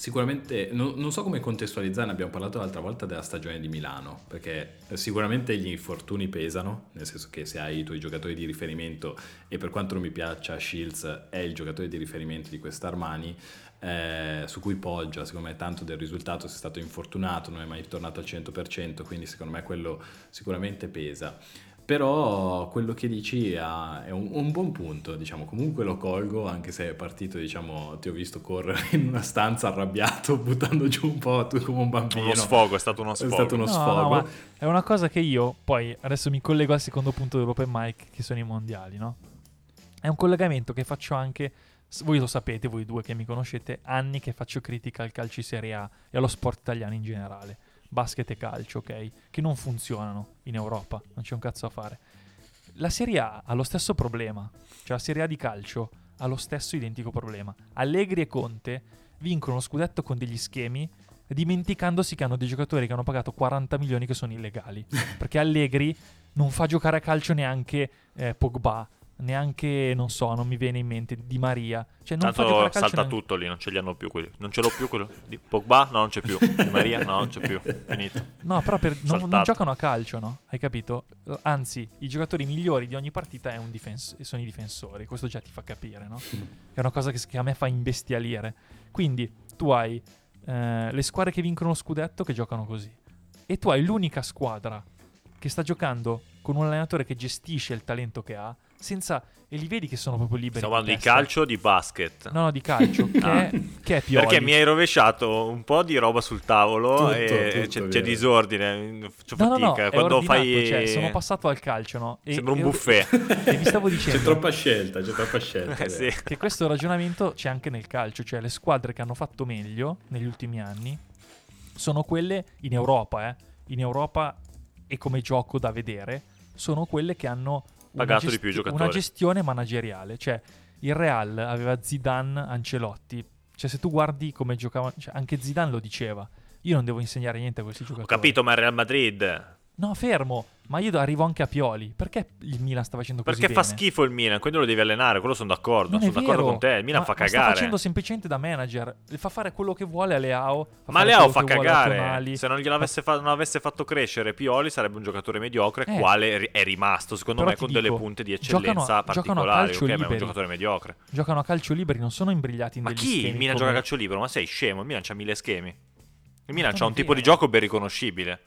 Sicuramente, non, non so come contestualizzare, ne abbiamo parlato l'altra volta della stagione di Milano, perché eh, sicuramente gli infortuni pesano, nel senso che se hai i tuoi giocatori di riferimento, e per quanto non mi piaccia, Shields è il giocatore di riferimento di questa Armani, eh, su cui poggia secondo me tanto del risultato, è stato infortunato, non è mai tornato al 100%, quindi secondo me quello sicuramente pesa. Però quello che dici ha- è un, un buon punto, diciamo, comunque lo colgo, anche se è partito, diciamo, ti ho visto correre in una stanza arrabbiato, buttando giù un po' tu come un bambino. Uno sfogo, è stato uno È sfogo. stato uno No, sfogo. no, ma è una cosa che io poi adesso mi collego al secondo punto dell'open mic che sono i mondiali, no? È un collegamento che faccio anche voi lo sapete, voi due che mi conoscete, anni che faccio critica al calcio Serie A e allo sport italiano in generale, basket e calcio, ok? Che non funzionano in Europa, non c'è un cazzo da fare. La Serie A ha lo stesso problema, cioè la Serie A di calcio ha lo stesso identico problema. Allegri e Conte vincono lo scudetto con degli schemi dimenticandosi che hanno dei giocatori che hanno pagato 40 milioni che sono illegali. Perché Allegri non fa giocare a calcio neanche eh, Pogba, neanche, non so, non mi viene in mente, Di Maria. Cioè non fa Tanto calcio salta neanche- tutto lì, non ce li hanno più quelli. Non ce l'ho più quello di Pogba? No, non c'è più. Di Maria? No, non c'è più. Finito. No, però per- non, non giocano a calcio, no? Hai capito? Anzi, i giocatori migliori di ogni partita è un difens- sono i difensori. Questo già ti fa capire, no? È una cosa che, che a me fa imbestialire. Quindi tu hai eh, le squadre che vincono lo scudetto che giocano così. E tu hai l'unica squadra che sta giocando con un allenatore che gestisce il talento che ha, senza... E li vedi che sono proprio liberi. Stiamo parlando di calcio o di basket? No, no, di calcio. che, Ah. è, che è Pioli. Perché mi hai rovesciato un po' di roba sul tavolo Tutto, e tutto, c'è, c'è disordine. Faccio No, no, no, fatica. è Quando fai. cioè, sono passato al calcio, no? E- Sembra un e- buffet. E vi stavo dicendo... C'è troppa scelta, c'è troppa scelta. Eh, sì. che questo ragionamento c'è anche nel calcio, cioè le squadre che hanno fatto meglio negli ultimi anni sono quelle in Europa, eh, in Europa e come gioco da vedere, sono quelle che hanno Pagato di più i una giocatori. gestione manageriale, cioè il Real aveva Zidane, Ancelotti, cioè se tu guardi come giocavano, cioè, anche Zidane lo diceva, io non devo insegnare niente a questi Ho giocatori. capito, ma il Real Madrid. No, fermo, ma io arrivo anche a Pioli, perché il Milan sta facendo così Perché fa bene? schifo il Milan, quindi lo devi allenare. Quello sono d'accordo. Non sono d'accordo con te. Il Milan ma- fa ma sta cagare. facendo semplicemente da manager. Le fa fare quello che vuole a Leao. fa Ma Leao fa cagare. Se non gliel'avesse fa- non avesse fatto crescere Pioli, sarebbe un giocatore mediocre, Eh. quale è rimasto, secondo Però me, con delle dico, punte di giocano- eccellenza giocano a particolari. calcio Ok, ma è un giocatore mediocre. Giocano a calcio liberi, non sono imbrigliati in Ma degli chi? schemi Il Milan come- gioca a calcio libero? Ma sei scemo? Il Milan c'ha mille schemi. Il Milan c'ha un tipo di gioco ben riconoscibile.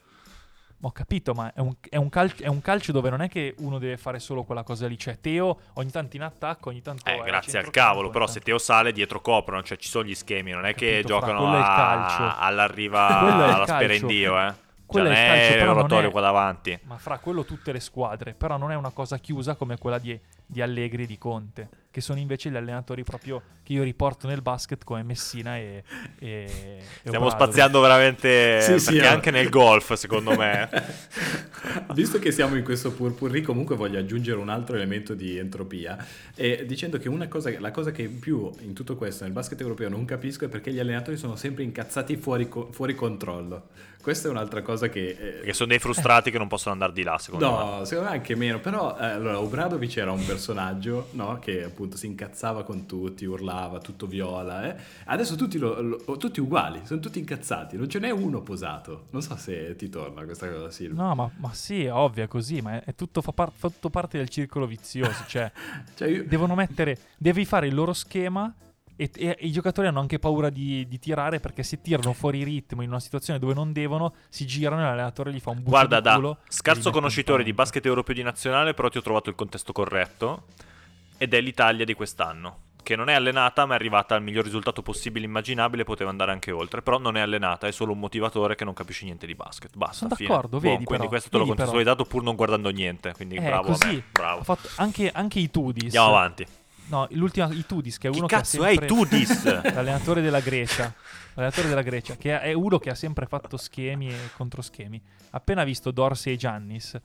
Ho capito, ma è un, è un cal- è un calcio dove non è che uno deve fare solo quella cosa lì. Cioè, Teo ogni tanto in attacco, ogni tanto. Eh, grazie al cavolo. Però tanto- se Teo sale, dietro coprono. Cioè, ci sono gli schemi. Non è che Capito, fra, giocano a- calcio. all'arriva alla calcio. sperendio, eh. Cioè, Quello non è il calcio, è- qua davanti. Ma fra quello tutte le squadre. Però non è una cosa chiusa come quella di, di Allegri e di Conte. Che sono invece gli allenatori proprio che io riporto nel basket come Messina e. e- e Stiamo Obradovic. spaziando veramente. Sì, sì, eh. anche nel golf, secondo me. Visto che siamo in questo purpurri, comunque voglio aggiungere un altro elemento di entropia, e dicendo che una cosa, la cosa che più in tutto questo nel basket europeo non capisco è perché gli allenatori sono sempre incazzati fuori, fuori controllo. Questa è un'altra cosa che... eh, Perché sono dei frustrati che non possono andare di là, secondo me. No, secondo me anche meno, però eh, allora Obradovic era un personaggio no, che appunto si incazzava con tutti, urlava, tutto viola, eh. adesso tutti, lo- lo- tutti uguali, sono tutti incazzati, non ce n'è uno posato, non so se ti torna questa cosa Silvio. No, ma, ma sì, è ovvio, è così, ma è, è tutto, fa, par- fa tutto parte del circolo vizioso. Cioè, Cioè, io- devono mettere, devi fare il loro schema e, e- e i giocatori hanno anche paura di, di tirare perché se tirano fuori ritmo in una situazione dove non devono, si girano e l'allenatore gli fa un buco Guarda, di da culo. li scarso conoscitore di basket europeo di nazionale, però ti ho trovato il contesto corretto. Ed è l'Italia di quest'anno. Che non è allenata, ma è arrivata al miglior risultato possibile immaginabile, poteva andare anche oltre. Però non è allenata, è solo un motivatore che non capisce niente di basket. Basta. Sono fine. d'accordo, vedi quindi però, questo te l'ho vedi contestualizzato pur non guardando niente. Quindi Eh, bravo così. me, bravo. Anche, anche i Tudis. Andiamo avanti. No, l'ultima, i Tudis, che è uno che ha cazzo è i sempre... Tudis? L'allenatore della Grecia. L'allenatore della Grecia, che è uno che ha sempre fatto schemi e controschemi. Appena visto Dorsey e Giannis,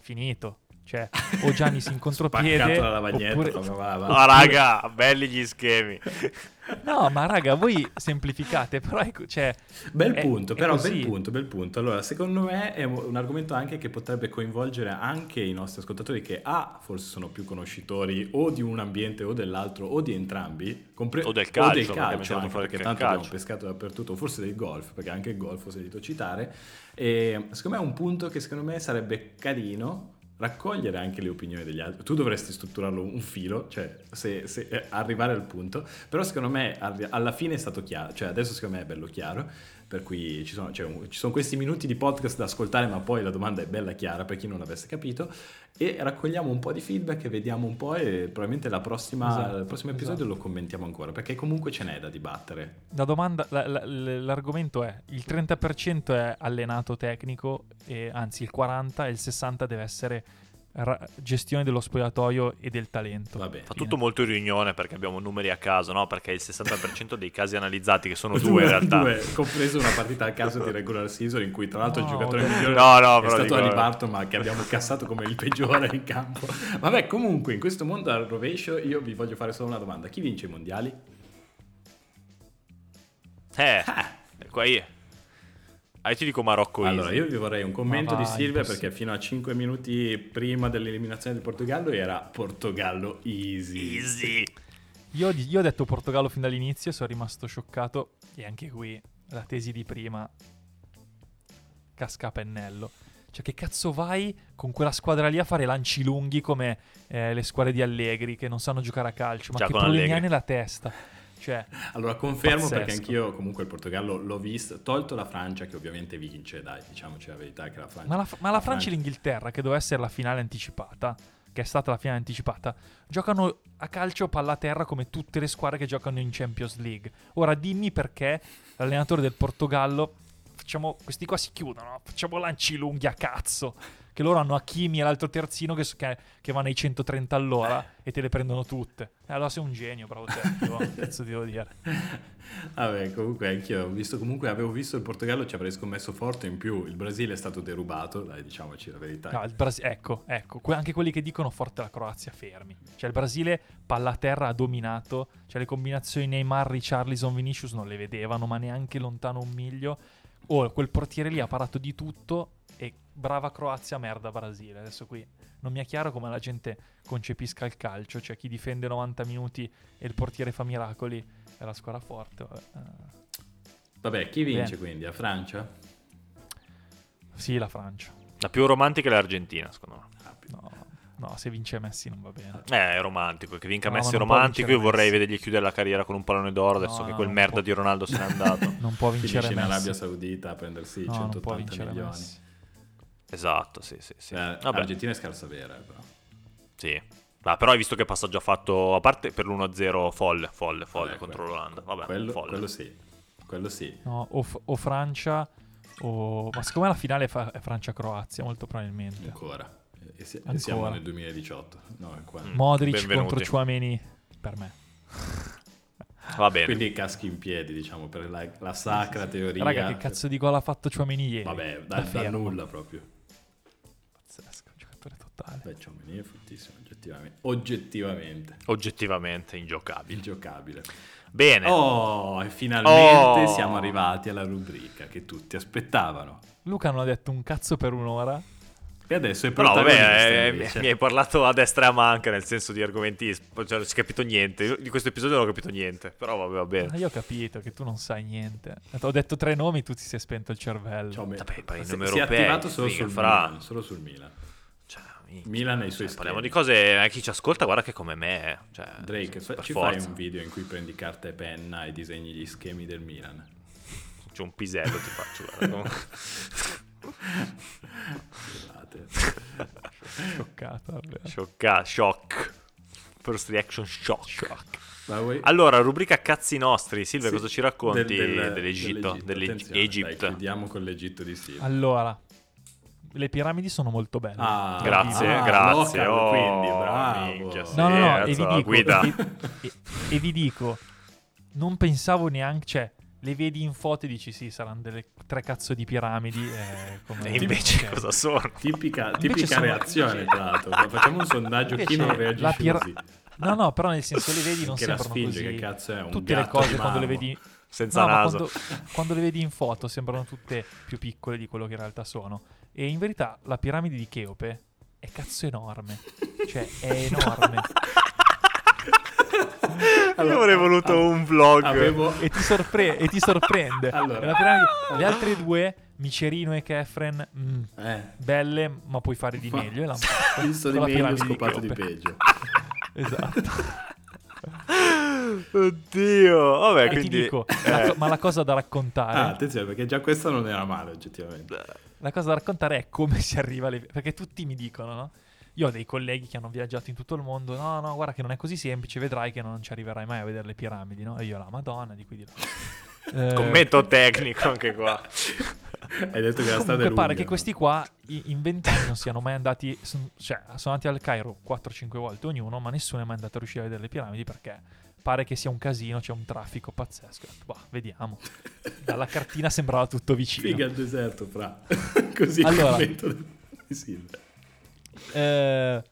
finito. Cioè, o Giannis in contropiede la lavagnetta, oppure... proprio, va, va. Ah, raga, belli gli schemi. No, ma raga, voi semplificate, però ecco, cioè... Bel è- punto, è però così. bel punto, bel punto. Allora, secondo me è un argomento anche che potrebbe coinvolgere anche i nostri ascoltatori che A, forse sono più conoscitori o di un ambiente o dell'altro o di entrambi, compre- O del calcio, o del perché calcio perché il tanto calcio. abbiamo pescato dappertutto, o forse del golf, perché anche il golf ho sentito citare. E secondo me è un punto che secondo me sarebbe carino raccogliere anche le opinioni degli altri. Tu dovresti strutturarlo un filo, cioè se, se- eh, arrivare al punto, però secondo me alla fine è stato chiaro, cioè adesso secondo me è bello chiaro, per cui ci sono, cioè, ci sono questi minuti di podcast da ascoltare, ma poi la domanda è bella chiara per chi non l'avesse capito e raccogliamo un po' di feedback e vediamo un po' e probabilmente la prossima, Esatto, il prossimo episodio esatto. lo commentiamo ancora, perché comunque ce n'è da dibattere. La domanda, la- la- l'argomento è, il 30% è allenato tecnico, e, anzi il 40% e il 60% deve essere ra- gestione dello spogliatoio e del talento. Va bene. Fa tutto molto riunione perché abbiamo numeri a caso, no? Perché il 60% dei casi analizzati, che sono due in realtà. Due, compreso una partita a caso di regular season in cui tra l'altro il No, giocatore dai. migliore No, no, è stato dico- Ali Barton ma che abbiamo cassato come il peggiore in campo. Vabbè, comunque in questo mondo al rovescio io vi voglio fare solo una domanda. Chi vince i mondiali? Eh, qua io. Ah, io ti dico Marocco Allora, easy. io vi vorrei un commento di Silvia perché fino a 5 minuti prima dell'eliminazione del Portogallo era Portogallo easy. Easy. Io, io ho detto Portogallo fin dall'inizio, sono rimasto scioccato e anche qui la tesi di prima casca a pennello. Cioè che cazzo vai con quella squadra lì a fare lanci lunghi come eh, le squadre di Allegri che non sanno giocare a calcio, ma Già che problemi hai nella testa? Cioè, Allora confermo Pazzesco. perché anch'io comunque il Portogallo l'ho visto, tolto la Francia che ovviamente vince, dai, diciamoci la verità che la Francia... ma la, ma la Francia e l'Inghilterra, che doveva essere la finale anticipata, che è stata la finale anticipata, giocano a calcio palla a terra come tutte le squadre che giocano in Champions League. Ora dimmi perché l'allenatore del Portogallo, facciamo, questi qua si chiudono, facciamo lanci lunghi a cazzo. Che loro hanno Hakimi e l'altro terzino che, che, che vanno ai 130 all'ora e te le prendono tutte. E allora sei un genio, bravo te. che cazzo devo dire? Vabbè, comunque anch'io ho visto, comunque avevo visto il Portogallo, ci avrei scommesso forte in più, il Brasile è stato derubato, dai, diciamoci la verità. No, il Brasi- ecco, ecco, que- anche quelli che dicono forte la Croazia, fermi. Cioè il Brasile palla a terra ha dominato, cioè le combinazioni Neymar, Richarlison, Vinicius non le vedevano, ma neanche lontano un miglio. Oh, quel portiere lì ha parato di tutto e brava Croazia, merda Brasile. Adesso qui non mi è chiaro come la gente concepisca il calcio, cioè chi difende 90 minuti e il portiere fa miracoli è la squadra forte. vabbè. Eh, Vabbè, chi vince Bene. quindi? La Francia? sì, la Francia. La più romantica è l'Argentina, secondo me. No, no, se vince Messi non va bene. Eh, è romantico. Che vinca No, Messi è romantico. Io vorrei Messi. vedergli chiudere la carriera con un pallone d'oro adesso No, che quel merda può. di Ronaldo se n'è andato. Non può vincere Finisce in Messi. Arabia Saudita a prendersi No, non può 180 vincere milioni. Messi. Esatto, sì, sì, sì. Eh, Vabbè, L'Argentina è scarsa vera, però. sì. Ma però hai visto che passaggio ha fatto, a parte per l'1-0 folle, folle, folle Vabbè, contro quello- l'Olanda. Vabbè, quello, folle. quello sì, quello sì. No, o, F- o Francia o... Ma secondo me la finale è, fa- è Francia-Croazia, molto probabilmente. Ancora. E, si- e Ancora. siamo nel 2018. No, è qua. Mm. Modric Benvenuti. contro Chouameni per me. Va bene. Quindi caschi in piedi, diciamo, per la, la sacra teoria. Raga, che cazzo di gol ha fatto Chouameni ieri? Vabbè, Da da, da nulla proprio. Totale. Beh, Ciomini è fortissimo, oggettivamente. Oggettivamente. Oggettivamente ingiocabile. Ingiocabile. Bene. Oh, e finalmente Oh. siamo arrivati alla rubrica che tutti aspettavano. Luca non ha detto un cazzo per un'ora. E adesso è Però protagonista vabbè, eh, mi, invece. mi hai parlato a destra e a manca nel senso di argomenti, cioè, non si è capito niente. Io Di questo episodio non ho capito niente, però vabbè, va Ma bene. io ho capito che tu non sai niente. Ho detto tre nomi, tu ti sei spento il cervello. Ciao, me- Vabbè, poi i si, nomi si è attivato solo sul, fra. Milan, solo sul Milan. Cioè, minchia. Milan e i suoi Cioè, parliamo di cose, eh, chi ci ascolta guarda che come me. eh. Cioè, Drake, fa- ci forza. fai un video in cui prendi carta e penna e disegni gli schemi del Milan? C'è un pisello ti faccio. guarda, comunque. Scusate. Scioccato, davvero. Sciocca, shock. First reaction shock. Vuoi- Allora, rubrica cazzi nostri. Silvia, Sì, cosa ci racconti del- del- dell'Egitto? dell'Egitto. Attenzione, dai, chiudiamo con l'Egitto di Silvia. Allora, le piramidi sono molto belle. Ah, Grazie, ah, grazie. local, Oh, quindi, bravo. minchia, sì. No, no, no, Eh, e vi dico, guida. e, e- e vi dico, non pensavo neanche, cioè, le vedi in foto e dici sì, saranno delle tre cazzo di piramidi. eh, come- E invece ok. cosa sono? Tipica, tipica sono- reazione, tra l'altro. Facciamo un sondaggio chi Invece non la reagisce pira- così. No, no, però nel senso le vedi non Anche la sembrano sfinge, così. che cazzo è? Un Tutte le cose quando le vedi Senza No, naso. quando, quando le vedi in foto sembrano tutte più piccole di quello che in realtà sono. E in verità la piramide di Cheope è cazzo enorme. Cioè, è enorme. Io avrei voluto un vlog. Avevo... e, ti sorpre- e ti sorprende. Allora. La piramide- le altre due, Micerino e Kefren, mm, Eh, belle, ma puoi fare di Ma- meglio. E fatto. visto di la meglio, scopato di Cheope. peggio. Esatto. Oddio. Vabbè, e quindi... ti dico, la eh, co- ma la cosa da raccontare Ah, attenzione, perché già questa non era male, oggettivamente. La cosa da raccontare è come si arriva alle... Perché tutti mi dicono, no? Io ho dei colleghi che hanno viaggiato in tutto il mondo. No, no, guarda che non è così semplice, vedrai che non ci arriverai mai a vedere le piramidi, no? E io la Madonna, di qui di là. Eh, Commento tecnico anche qua. Hai detto che la strada è lunga. pare che questi qua in vent'anni non siano mai andati, son- cioè sono andati al Cairo 4-5 volte ognuno, ma nessuno è mai andato a riuscire a vedere le piramidi perché pare che sia un casino, c'è un traffico pazzesco. Bah, vediamo. Dalla cartina sembrava tutto vicino. Figa il deserto, fra. Così Allora. Silvia. Eh,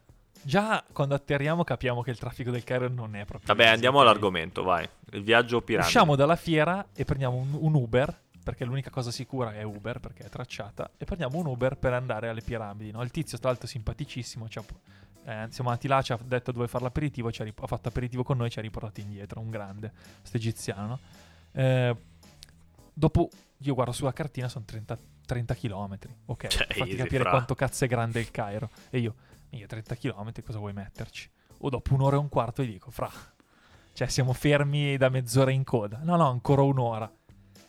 già quando atterriamo capiamo che il traffico del Cairo non è proprio... Vabbè, andiamo all'argomento, vai. Il viaggio piramide. Usciamo dalla fiera e prendiamo un, un Uber, perché l'unica cosa sicura è Uber, perché è tracciata, e prendiamo un Uber per andare alle piramidi. no? Il tizio, tra l'altro, simpaticissimo, ci ha- eh, andati là, ci ha detto dove fare l'aperitivo, ci ha, rip- ha fatto aperitivo con noi e ci ha riportati indietro, un grande, sto egiziano. no? Eh, dopo, io guardo sulla cartina, sono 30, 30 km, ok? Cioè, easy, capire fra. quanto cazzo è grande il Cairo. E io, io 30 km, cosa vuoi metterci? O dopo un'ora e un quarto gli dico, fra, cioè siamo fermi da mezz'ora in coda. No, no, ancora un'ora.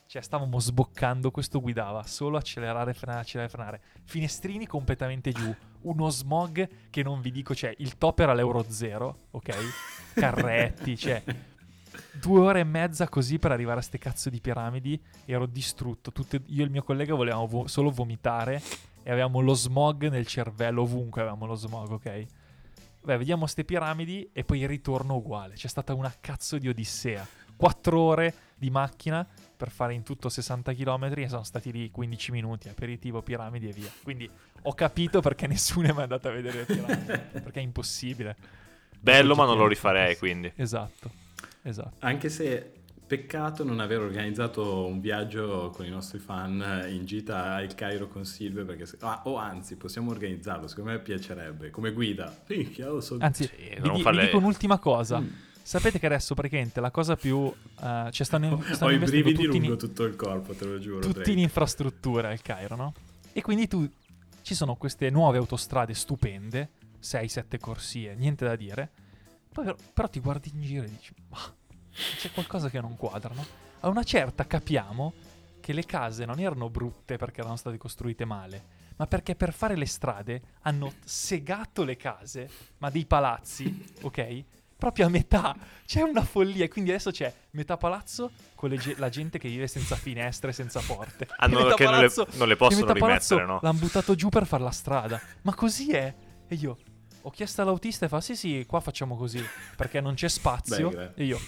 Cioè stavamo sboccando, questo guidava solo accelerare, frenare, accelerare, frenare. Finestrini completamente giù. Uno smog che non vi dico, cioè il top era l'euro zero, ok? Carretti, cioè due ore e mezza così per arrivare a ste cazzo di piramidi. Ero distrutto. Tutte- io e il mio collega volevamo vo- solo vomitare e avevamo lo smog nel cervello, ovunque avevamo lo smog, ok? Beh, vediamo ste piramidi e poi il ritorno uguale. C'è stata una cazzo di odissea. Quattro ore di macchina per fare in tutto 60 km e sono stati lì 15 minuti, aperitivo, piramidi e via. Quindi ho capito perché nessuno è mai andato a vedere le piramidi. perché è impossibile. Bello, ma non lo rifarei, quindi. Esatto, esatto. Anche se peccato non aver organizzato un viaggio con i nostri fan in gita al Cairo con Silvia, perché se- ah, o anzi possiamo organizzarlo, secondo me piacerebbe, come guida. Minchia, lo so. Anzi, Sì, vi, non di- farle- vi dico un'ultima cosa. Mm. Sapete che adesso praticamente la cosa più... eh, cioè stanno, stanno ho i brividi tutti in- lungo tutto il corpo, te lo giuro. tutti Drake. in infrastrutture al Cairo, no? E quindi tu ci sono queste nuove autostrade stupende, 6-7 corsie, niente da dire. Però, però ti guardi in giro e dici, ma c'è qualcosa che non quadra, no? A una certa capiamo che le case non erano brutte perché erano state costruite male, ma perché per fare le strade hanno segato le case, ma dei palazzi, ok? Proprio a metà. C'è una follia. Quindi adesso c'è metà palazzo con ge- la gente che vive senza finestre, senza porte. Hanno- E metà che non le- non le e possono metà palazzo rimettere, no? L'hanno buttato giù per fare la strada. Ma così è. E io ho chiesto all'autista e fa: Sì, sì, qua facciamo così. Perché non c'è spazio. Beh, e io,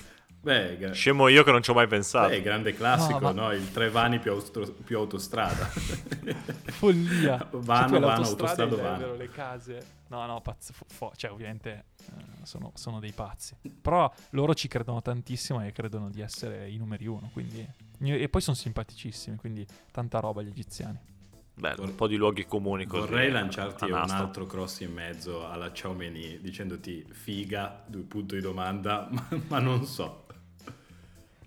Beh, gra- Scemo io che non ci ho mai pensato. beh, grande classico, No, no, ma- Il tre vani più, austro- più autostrada. follia. Cioè, Vano, hai vano, e autostrada, le- vano. le case. No, no, pazzo. fo- fo- cioè, ovviamente eh, sono, sono dei pazzi. Però loro ci credono tantissimo e credono di essere i numeri uno. Quindi... E poi sono simpaticissimi. Quindi tanta roba gli egiziani. Bello, un po' di luoghi comuni così. Vorrei lanciarti un altro cross in mezzo alla Ciao Meni dicendoti figa, due punti di domanda, ma, ma non so.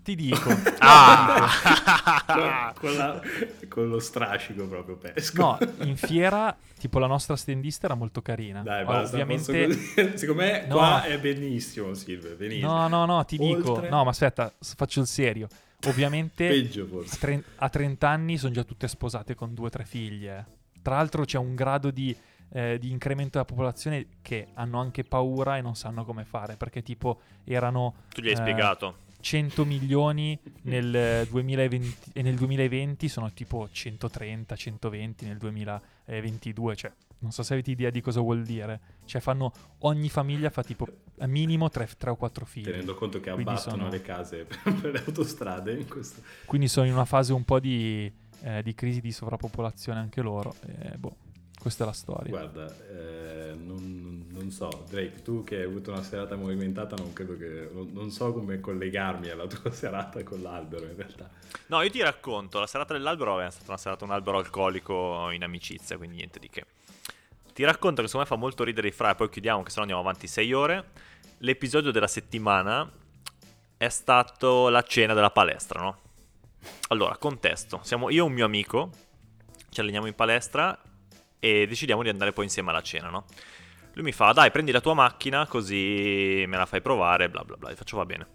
Ti dico. Ah! Con, la- con lo strascico proprio pesco. No, in fiera, tipo la nostra stendista era molto carina. Dai, Ora, basta, ovviamente. Secondo me No. qua è benissimo, Silvia, benissimo. No, no, no, ti dico. Oltre- No, ma aspetta, faccio il serio. Ovviamente Peggio a, forse. tre- a 30 anni sono già tutte sposate con due o tre figlie. Tra l'altro c'è un grado di, eh, di incremento della popolazione che hanno anche paura e non sanno come fare. Perché tipo erano Tu gli hai eh, spiegato. 100 milioni nel eh, 2020 e nel 2020 sono tipo 130, 120 nel 2022, cioè non so se avete idea di cosa vuol dire. Cioè fanno, ogni famiglia fa tipo minimo 3, o 4 figli. Tenendo conto che Quindi abbattono sono- le case per le autostrade. Quindi sono in una fase un po' di, eh, di crisi di sovrappopolazione anche loro. E, boh, questa è la storia. Guarda, eh, non, non so, Drake, tu che hai avuto una serata movimentata, non credo che... Non, non so come collegarmi alla tua serata con l'albero in realtà. No, io ti racconto, la serata dell'albero è stata una serata un albero alcolico in amicizia, quindi niente di che. Ti racconto che secondo me fa molto ridere i fra e poi chiudiamo che sennò andiamo avanti 6 ore. L'episodio della settimana è stato la cena della palestra, no? Allora, contesto. Siamo io e un mio amico, ci alleniamo in palestra e decidiamo di andare poi insieme alla cena, no? Lui mi fa, dai, prendi la tua macchina così me la fai provare, bla bla bla. Gli faccio, va bene.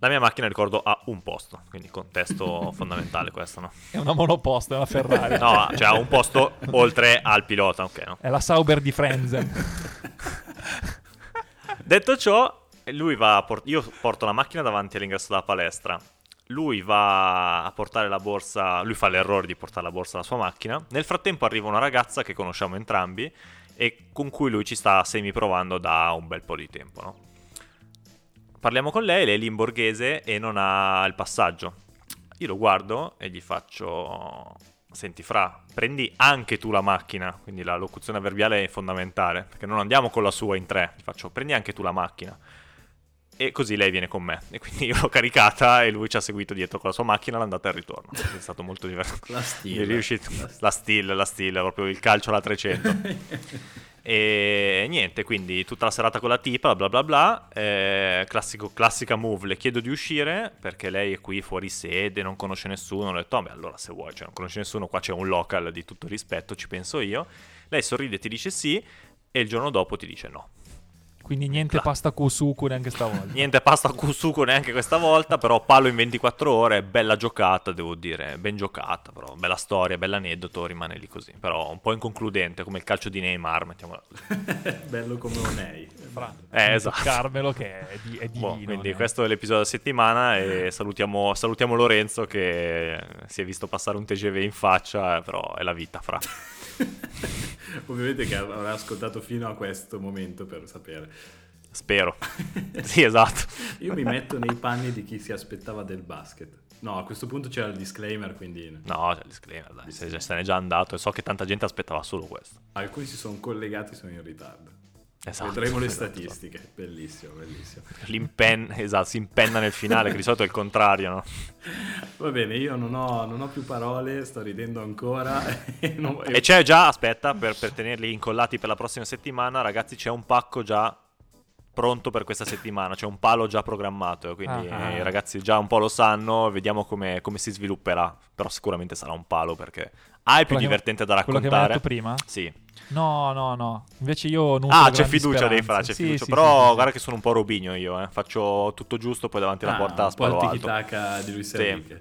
La mia macchina, ricordo, ha un posto, quindi contesto fondamentale questo, no? È una monoposto, è una Ferrari. No, cioè ha un posto oltre al pilota, ok, no? È la Sauber di Frenzen. Detto ciò, lui va a port- io porto la macchina davanti all'ingresso della palestra. Lui va a portare la borsa, lui fa l'errore di portare la borsa alla sua macchina. Nel frattempo arriva una ragazza che conosciamo entrambi e con cui lui ci sta semi provando da un bel po' di tempo, no? Parliamo con lei, lei è lì in borghese e non ha il passaggio. Io lo guardo e gli faccio: Senti, Fra, prendi anche tu la macchina. Quindi la locuzione avverbiale è fondamentale. Perché non andiamo con la sua in tre. Gli faccio: Prendi anche tu la macchina. E così lei viene con me. E quindi io l'ho caricata e lui ci ha seguito dietro con la sua macchina l'andata e il ritorno. È stato molto divertente. La È stile. riuscito- La stile, la stile, proprio il calcio alla 300. E niente, quindi tutta la serata con la tipa, bla bla bla. eh, classico- classica move, le chiedo di uscire perché lei è qui fuori sede, non conosce nessuno. Ho detto, "Oh, beh, allora se vuoi, cioè, non conosce nessuno, qua c'è un local di tutto rispetto, ci penso io. Lei sorride e ti dice sì, e il giorno dopo ti dice no. Quindi niente Cla- pasta kusuku neanche stavolta. Niente pasta Kusuko neanche questa volta, però palo in 24 ore, bella giocata, devo dire, ben giocata, però bella storia, bell'aneddoto, rimane lì così. Però un po' inconcludente, come il calcio di Neymar, mettiamola. Bello come Onei. Fra, Eh, esatto. toccarmelo che è, di, è divino. Boh, quindi eh. questo è l'episodio della settimana e salutiamo, salutiamo Lorenzo che si è visto passare un TGV in faccia, eh, però è la vita, fra. Ovviamente che avrà ascoltato fino a questo momento per sapere. Spero. sì, esatto. Io mi metto nei panni di chi si aspettava del basket. No, a questo punto c'era il disclaimer, quindi No, c'è il disclaimer, dai, se, ne è già andato e so che tanta gente aspettava solo questo. alcuni si sono collegati sono in ritardo. Esatto, Vedremo le esatto. statistiche. Bellissimo, bellissimo. L'impen- esatto, si impenna nel finale, che di solito è il contrario, no? Va bene, io non ho, non ho più parole, sto ridendo ancora. e non- E c'è già, aspetta, per, per tenerli incollati per la prossima settimana, ragazzi, c'è un pacco già pronto per questa settimana, c'è un palo già programmato, quindi Ah. eh, i ragazzi già un po' lo sanno, vediamo come, come si svilupperà, però sicuramente sarà un palo perché A è più Quello che- divertente da Quello che raccontare. detto prima? Sì. No, no, no. Invece io non Ah, c'è fiducia dei fra, c'è Sì, fiducia. sì, però sì, sì, guarda che sono un po' robigno io, eh. faccio tutto giusto, poi davanti alla Ah, porta un po' sparo alto. tiki-taka di Luis Sì. Enrique.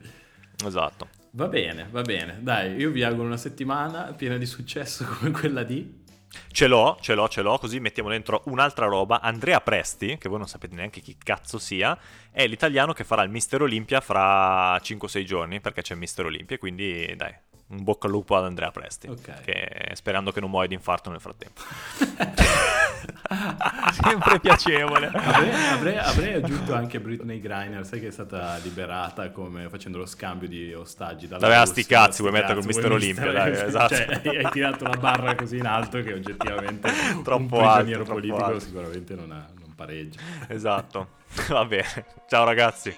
Esatto. Va bene, va bene. Dai, io vi auguro una settimana piena di successo come quella di... Ce l'ho, ce l'ho, ce l'ho, così mettiamo dentro un'altra roba. Andrea Presti, che voi non sapete neanche chi cazzo sia, è l'italiano che farà il Mister Olimpia fra 5-6 giorni, perché c'è il Mister Olimpia, quindi dai, un bocca al lupo ad Andrea Presti, Ok. che- sperando che non muoia di infarto nel frattempo. Sempre piacevole. Avrei, avrei- avrei aggiunto anche Britney Griner, sai che è stata liberata come facendo lo scambio di ostaggi dalla Russia, sti cazzi, vuoi mettere vuoi Mister Olimpia, dai, Mister- esatto. Cioè, hai tirato la barra così in alto che oggettivamente un Troppo prigioniero alto, troppo politico alto. sicuramente non, ha- non pareggia. esatto, va bene. Ciao ragazzi.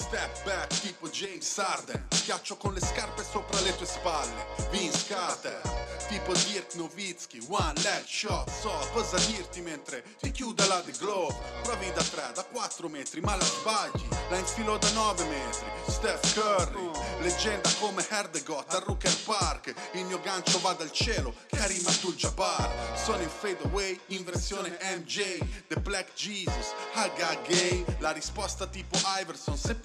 Step back tipo James Harden. Schiaccio con le scarpe sopra le tue spalle. Vince Carter Tipo Dirk Nowitzki. One leg shot So cosa dirti mentre ti chiude la The Glove Provi da 3, da 4 metri ma la sbagli. La infilo da 9 metri. Steph Curry Leggenda come Herdegot a Rooker Park. Il mio gancio va dal cielo Karim Abdul-Jabbar. Sono in fade away in versione MJ The Black Jesus Haga Gay. La risposta tipo Iverson Se